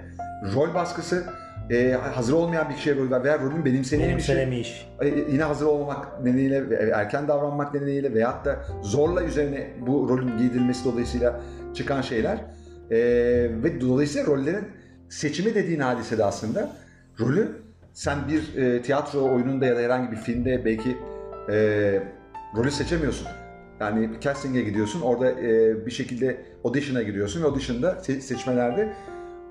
[SPEAKER 1] rol baskısı, e, hazır olmayan bir kişiye rol ver veya rolün.
[SPEAKER 2] Benimsenemeyiş.
[SPEAKER 1] E, yine hazır olmamak nedeniyle, erken davranmak nedeniyle veyahut da zorla üzerine bu rolün giydirilmesi dolayısıyla çıkan şeyler. E, ve dolayısıyla rollerin seçimi dediğin hadise de aslında rolü sen bir e, tiyatro oyununda ya da herhangi bir filmde belki e, rolü seçemiyorsun. Yani casting'e gidiyorsun, orada e, bir şekilde audition'a giriyorsun ve audition'da se- seçmelerde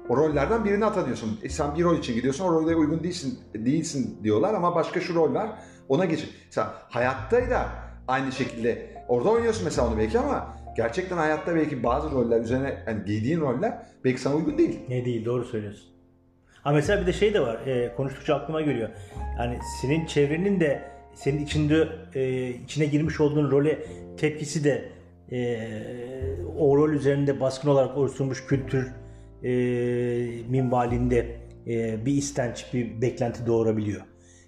[SPEAKER 1] o rollerden birini atanıyorsun. E sen bir rol için gidiyorsun, o role uygun değilsin, değilsin diyorlar ama başka şu rol var, ona geç. Sen hayatta da aynı şekilde orada oynuyorsun mesela onu belki ama gerçekten hayatta belki bazı roller üzerine yani giydiğin roller belki sana uygun değil.
[SPEAKER 2] Ne değil, doğru söylüyorsun. Ha mesela bir de şey de var, e, konuştukça aklıma geliyor. Yani senin çevrenin de senin içinde e, içine girmiş olduğun role tepkisi de e, o rol üzerinde baskın olarak oluşturmuş kültür e, minvalinde e, bir istenç, bir beklenti doğurabiliyor.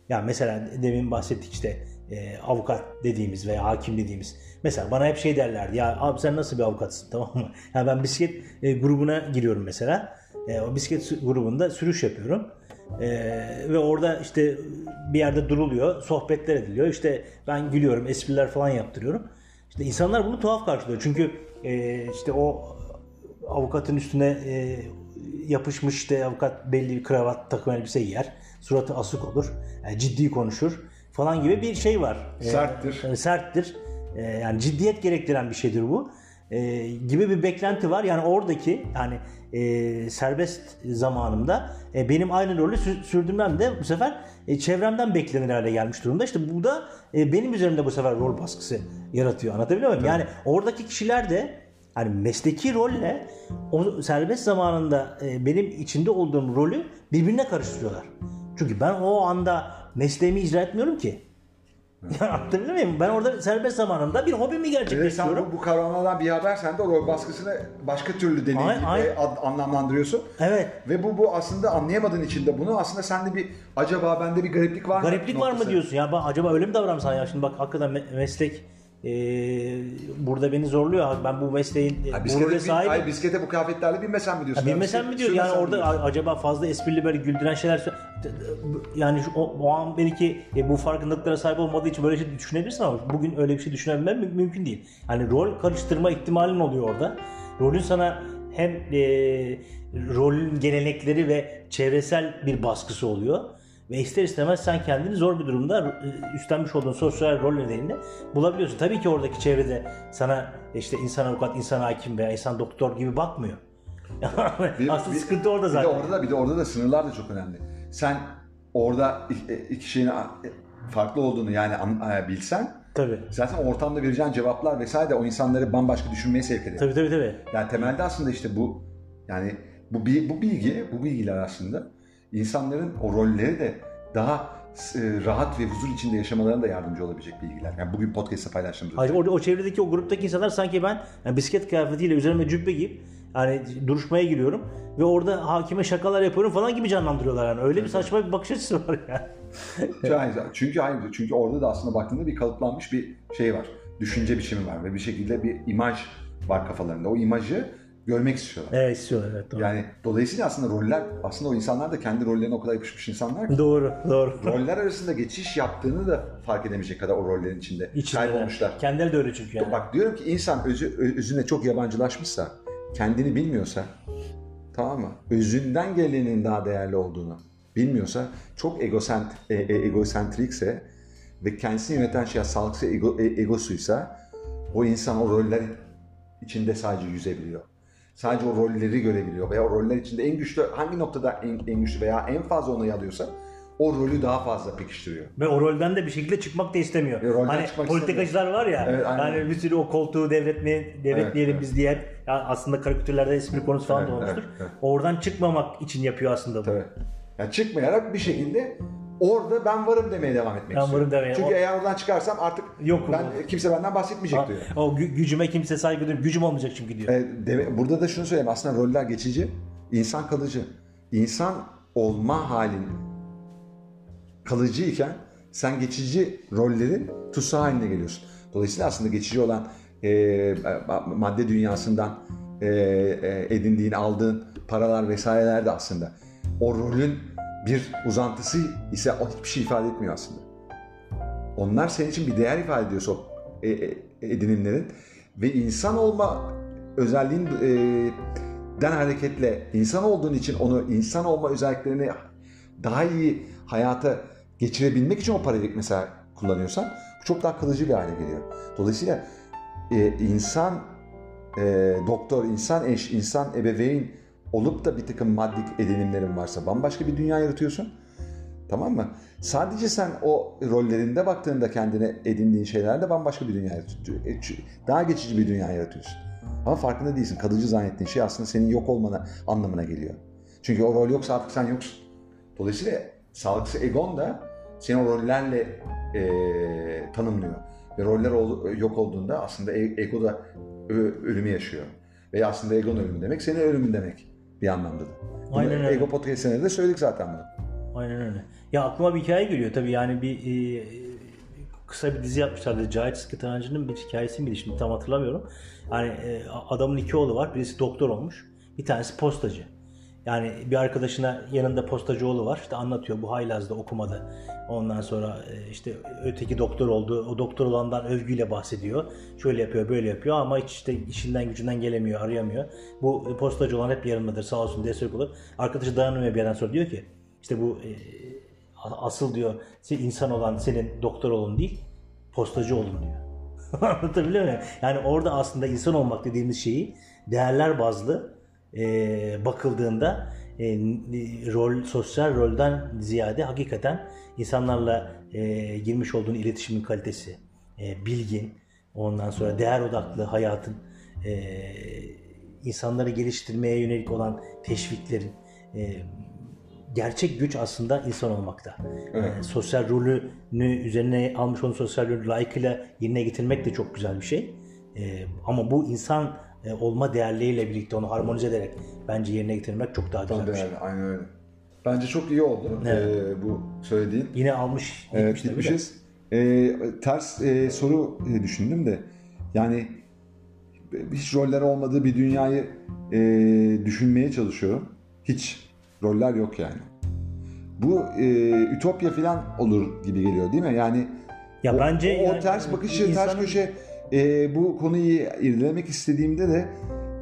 [SPEAKER 2] Yani mesela demin bahsettik işte e, avukat dediğimiz veya hakim dediğimiz. Mesela bana hep şey derlerdi ya abi sen nasıl bir avukatsın [LAUGHS] tamam mı? Yani ben bisiklet e, grubuna giriyorum mesela. E, o bisiklet grubunda sürüş yapıyorum. E, ve orada işte bir yerde duruluyor, sohbetler ediliyor. İşte ben gülüyorum, espriler falan yaptırıyorum. İşte insanlar bunu tuhaf karşılıyor. Çünkü e, işte o avukatın üstüne e, yapışmış işte avukat belli bir kravat takım elbise giyer. Suratı asık olur. Yani ciddi konuşur falan gibi bir şey var. E,
[SPEAKER 1] Serttir.
[SPEAKER 2] e, serttir. E, yani ciddiyet gerektiren bir şeydir bu. E, gibi bir beklenti var. Yani oradaki yani e, serbest zamanımda e, benim aynı rolü sü- sürdürmem de bu sefer e, çevremden beklenir hale gelmiş durumda. İşte bu da e, benim üzerimde bu sefer rol baskısı yaratıyor. Anlatabiliyor muyum? Yani oradaki kişiler de hani mesleki rolle o serbest zamanında e, benim içinde olduğum rolü birbirine karıştırıyorlar. Çünkü ben o anda mesleğimi icra etmiyorum ki. Ya anlatabiliyor [LAUGHS] muyum? Ben orada serbest zamanımda bir hobimi
[SPEAKER 1] Ve sen
[SPEAKER 2] gerçekleştiriyorum.
[SPEAKER 1] bu, bu kavramlardan bir haber sen de rol baskısını başka türlü deneyim
[SPEAKER 2] Ay- ay-
[SPEAKER 1] ad- anlamlandırıyorsun.
[SPEAKER 2] Evet.
[SPEAKER 1] Ve bu bu aslında anlayamadığın için de bunu aslında sende bir acaba bende bir gariplik var mı?
[SPEAKER 2] Gariplik var mı diyorsun? Ya ben acaba öyle mi davranmışsam ya? Şimdi bak hakikaten me- meslek e, burada beni zorluyor. Ben bu mesleğin
[SPEAKER 1] bin-
[SPEAKER 2] sahibim.
[SPEAKER 1] ay, bisiklete bu kıyafetlerle binmesen mi diyorsun?
[SPEAKER 2] Ya bilmesem mi diyor yani orada
[SPEAKER 1] diyorsun?
[SPEAKER 2] acaba fazla esprili böyle güldüren şeyler yani şu- o, o an belki e, bu farkındalıklara sahip olmadığı için böyle şey düşünebilirsin ama bugün öyle bir şey düşünebilmem mü- mümkün değil. Yani rol karıştırma ihtimalin oluyor orada. Rolün sana hem e, rolün gelenekleri ve çevresel bir baskısı oluyor. Ve ister istemez sen kendini zor bir durumda e, üstlenmiş olduğun sosyal rol nedeniyle bulabiliyorsun. Tabii ki oradaki çevrede sana işte insan avukat, insan hakim veya insan doktor gibi bakmıyor. [LAUGHS]
[SPEAKER 1] Bir-
[SPEAKER 2] Aslında
[SPEAKER 1] bir-
[SPEAKER 2] sıkıntı orada
[SPEAKER 1] Bir
[SPEAKER 2] zaten.
[SPEAKER 1] de orada da bir de orada da sınırlar da çok önemli. Sen orada iki, iki şeyin e, farklı olduğunu yani an- e, bilsen
[SPEAKER 2] Tabii.
[SPEAKER 1] zaten ortamda vereceğin cevaplar vesaire de o insanları bambaşka düşünmeye sevk eder.
[SPEAKER 2] Tabii tabii tabii.
[SPEAKER 1] Yani temelde aslında işte bu yani bu bu bilgi, bu bilgiler aslında insanların o rolleri de daha e, rahat ve huzur içinde yaşamalarına da yardımcı olabilecek bilgiler. Yani bugün podcast'ta paylaştığımız
[SPEAKER 2] Hayır, orada o çevredeki o gruptaki insanlar sanki ben yani bisiklet kıyafetiyle üzerime cübbe giyip yani duruşmaya giriyorum ve orada hakime şakalar yapıyorum falan gibi canlandırıyorlar yani. Öyle bir saçma bir bakış açısı var yani. [LAUGHS]
[SPEAKER 1] Çünkü, çünkü hayır, çünkü orada da aslında baktığında bir kalıplanmış bir şey var. Düşünce biçimi var ve bir şekilde bir imaj var kafalarında. O imajı görmek istiyorlar.
[SPEAKER 2] Evet istiyorlar evet doğru.
[SPEAKER 1] Yani dolayısıyla aslında roller, aslında o insanlar da kendi rollerine o kadar yapışmış insanlar ki
[SPEAKER 2] Doğru doğru.
[SPEAKER 1] roller arasında geçiş yaptığını da fark edemeyecek kadar o rollerin içinde
[SPEAKER 2] İçinde.
[SPEAKER 1] kaybolmuşlar.
[SPEAKER 2] Kendileri de öyle çünkü yani.
[SPEAKER 1] Bak diyorum ki insan özü, özüne çok yabancılaşmışsa, kendini bilmiyorsa, tamam mı? Özünden gelenin daha değerli olduğunu bilmiyorsa, çok egosent, e, e, egosentrikse ve kendisini yöneten şey sağlıklı ego, e, egosuysa o insan o roller içinde sadece yüzebiliyor. Sadece o rolleri görebiliyor veya o roller içinde en güçlü hangi noktada en, en güçlü veya en fazla onayı alıyorsa o rolü daha fazla pekiştiriyor.
[SPEAKER 2] Ve o rolden de bir şekilde çıkmak da istemiyor.
[SPEAKER 1] Rolden
[SPEAKER 2] hani politikacılar var ya.
[SPEAKER 1] Evet, aynen.
[SPEAKER 2] hani bir sürü o koltuğu devretmeye, devretmeyelim
[SPEAKER 1] Evet,
[SPEAKER 2] biz diye. Ya aslında karikatürlerde espri konusu falan da
[SPEAKER 1] Evet,
[SPEAKER 2] olmuştur.
[SPEAKER 1] evet, evet.
[SPEAKER 2] Oradan çıkmamak için yapıyor aslında bu.
[SPEAKER 1] Tabii. Yani çıkmayarak bir şekilde orada ben varım demeye devam etmek
[SPEAKER 2] Ben
[SPEAKER 1] istiyorum.
[SPEAKER 2] varım demeye.
[SPEAKER 1] Çünkü
[SPEAKER 2] O-
[SPEAKER 1] eğer oradan çıkarsam artık
[SPEAKER 2] Yokum
[SPEAKER 1] ben kimse benden bahsetmeyecek
[SPEAKER 2] Ha,
[SPEAKER 1] diyor.
[SPEAKER 2] O gü- gücüme kimse saygı duymuyor. Gücüm olmayacak çünkü diyor.
[SPEAKER 1] E, deme- burada da şunu söyleyeyim aslında roller geçici, insan kalıcı. İnsan olma halin kalıcı iken sen geçici rollerin tutsağı haline geliyorsun. Dolayısıyla aslında geçici olan e, madde dünyasından e, e, edindiğin, aldığın paralar vesaireler de aslında o rolün bir uzantısı ise o hiçbir şey ifade etmiyor aslında. Onlar senin için bir değer ifade ediyorsa o e, e, edinimlerin ve insan olma özelliğin e, den hareketle insan olduğun için onu insan olma özelliklerini daha iyi hayata geçirebilmek için o parayı mesela kullanıyorsan bu çok daha kalıcı bir hale geliyor. Dolayısıyla e, insan e, doktor, insan eş, insan ebeveyn olup da bir takım maddi edinimlerin varsa bambaşka bir dünya yaratıyorsun. Tamam mı? Sadece sen o rollerinde baktığında kendine edindiğin şeylerde bambaşka bir dünya yaratıyorsun. E, Daha geçici bir dünya yaratıyorsun. Ama farkında değilsin. Kalıcı zannettiğin şey aslında senin yok olmana anlamına geliyor. Çünkü o rol yoksa artık sen yoksun. Dolayısıyla sağlıklı egon da seni o rollerle e, tanımlıyor. Ve roller ol- yok olduğunda aslında e- ego da ölümü yaşıyor. Ve aslında egonun ölümü demek senin ölümün demek bir anlamda da. Bunu
[SPEAKER 2] Aynen öyle.
[SPEAKER 1] Ego podcast'ine de söyledik zaten bunu.
[SPEAKER 2] Aynen öyle. Ya aklıma bir hikaye geliyor tabii yani bir e, kısa bir dizi yapmışlardı. Cahit Sıtkı Tarancı'nın bir hikayesi miydi şimdi tam hatırlamıyorum. Yani e, adamın iki oğlu var. Birisi doktor olmuş. Bir tanesi postacı. Yani bir arkadaşına yanında postacı oğlu var. İşte anlatıyor bu haylazda okumadı. Ondan sonra e, işte öteki doktor oldu. O doktor olandan övgüyle bahsediyor. Şöyle yapıyor böyle yapıyor ama hiç işte işinden gücünden gelemiyor arayamıyor. Bu postacı olan hep yanındadır sağ olsun destek olur. Arkadaşı dayanamıyor bir yerden sonra diyor ki işte bu e, asıl diyor insan olan senin doktor olun değil postacı olun diyor. [LAUGHS] Anlatabiliyor muyum? Yani orada aslında insan olmak dediğimiz şeyi değerler bazlı e, bakıldığında e, rol sosyal rolden ziyade hakikaten insanlarla e, girmiş olduğun iletişimin kalitesi, e, bilgin, ondan sonra değer odaklı hayatın, e, insanları geliştirmeye yönelik olan teşviklerin, e, gerçek güç aslında insan olmakta.
[SPEAKER 1] Evet.
[SPEAKER 2] E, sosyal rolünü üzerine almış onun sosyal rolü layıkıyla yerine getirmek de çok güzel bir şey. E, ama bu insan e, olma değerleriyle birlikte onu harmonize ederek bence yerine getirmek çok daha güzel bir şey.
[SPEAKER 1] aynen öyle. Bence çok iyi oldu
[SPEAKER 2] Evet.
[SPEAKER 1] ee, bu söylediğin.
[SPEAKER 2] Yine almış.
[SPEAKER 1] Evet gitmişiz. Ee, ters e, soru e, düşündüm de yani hiç roller olmadığı bir dünyayı e, düşünmeye çalışıyorum. Hiç roller yok yani. Bu e, ütopya falan olur gibi geliyor değil mi? Yani
[SPEAKER 2] Ya
[SPEAKER 1] o,
[SPEAKER 2] bence
[SPEAKER 1] o, o
[SPEAKER 2] yani
[SPEAKER 1] ters bakışı, ters
[SPEAKER 2] insanın-
[SPEAKER 1] köşe e, bu konuyu irdelemek istediğimde de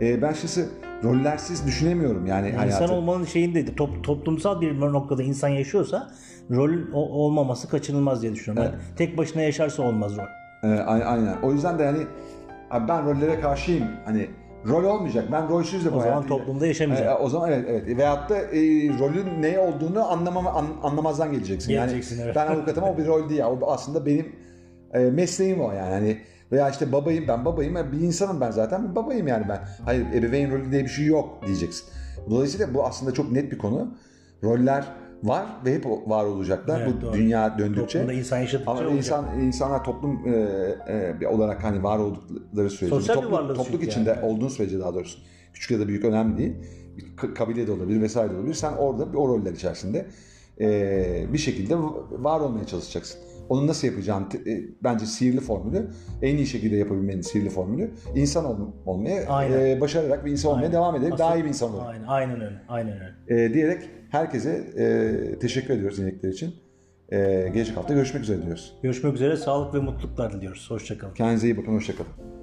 [SPEAKER 1] e, ben açıkçası rollersiz düşünemiyorum yani hayatı.
[SPEAKER 2] İnsan olmanın şeyinde top, toplumsal bir noktada insan yaşıyorsa rol olmaması kaçınılmaz diye düşünüyorum. Yani tek başına yaşarsa olmaz rol.
[SPEAKER 1] A- aynen. O yüzden de hani abi ben rollere karşıyım. Hani rol olmayacak. Ben rolsüz de bu
[SPEAKER 2] O zaman toplumda yaşamayacak.
[SPEAKER 1] Ee, o zaman evet evet. Veyahut da e, rolün ne olduğunu anlamama, an- anlamazdan geleceksin.
[SPEAKER 2] Geleceksin,
[SPEAKER 1] yani
[SPEAKER 2] evet.
[SPEAKER 1] ben avukatım o bir rol değil. O aslında benim e, mesleğim o yani. Hani veya işte babayım ben babayım bir insanım ben zaten babayım yani ben. Hayır ebeveyn rolü diye bir şey yok diyeceksin. Dolayısıyla bu aslında çok net bir konu. Roller var ve hep var olacaklar.
[SPEAKER 2] Evet,
[SPEAKER 1] bu
[SPEAKER 2] doğru.
[SPEAKER 1] dünya döndükçe.
[SPEAKER 2] Toplumda insan yaşadıkça
[SPEAKER 1] Ama
[SPEAKER 2] olacak.
[SPEAKER 1] insan insanlar toplum e, e, olarak hani var oldukları sürece
[SPEAKER 2] Sosyal
[SPEAKER 1] toplum, topluluk
[SPEAKER 2] çünkü
[SPEAKER 1] içinde
[SPEAKER 2] yani.
[SPEAKER 1] olduğun sürece daha doğrusu küçük ya da büyük önemli değil. Bir kabile de olabilir vesaire de olabilir. Sen orada bir o roller içerisinde e, bir şekilde var olmaya çalışacaksın. Onu nasıl yapacağın e, bence sihirli formülü en iyi şekilde yapabilmenin sihirli formülü insan ol, olmaya
[SPEAKER 2] Aynen.
[SPEAKER 1] e, başararak bir insan olmaya
[SPEAKER 2] Aynen.
[SPEAKER 1] devam ederek daha
[SPEAKER 2] Asıl-
[SPEAKER 1] iyi bir insan olarak.
[SPEAKER 2] Aynen, aynen öyle. Aynen öyle.
[SPEAKER 1] E, diyerek herkese e, teşekkür ediyoruz inekler için. E, gelecek hafta görüşmek üzere diyoruz.
[SPEAKER 2] Görüşmek üzere. Sağlık ve mutluluklar diliyoruz. Hoşçakalın.
[SPEAKER 1] Kendinize iyi bakın. Hoşçakalın.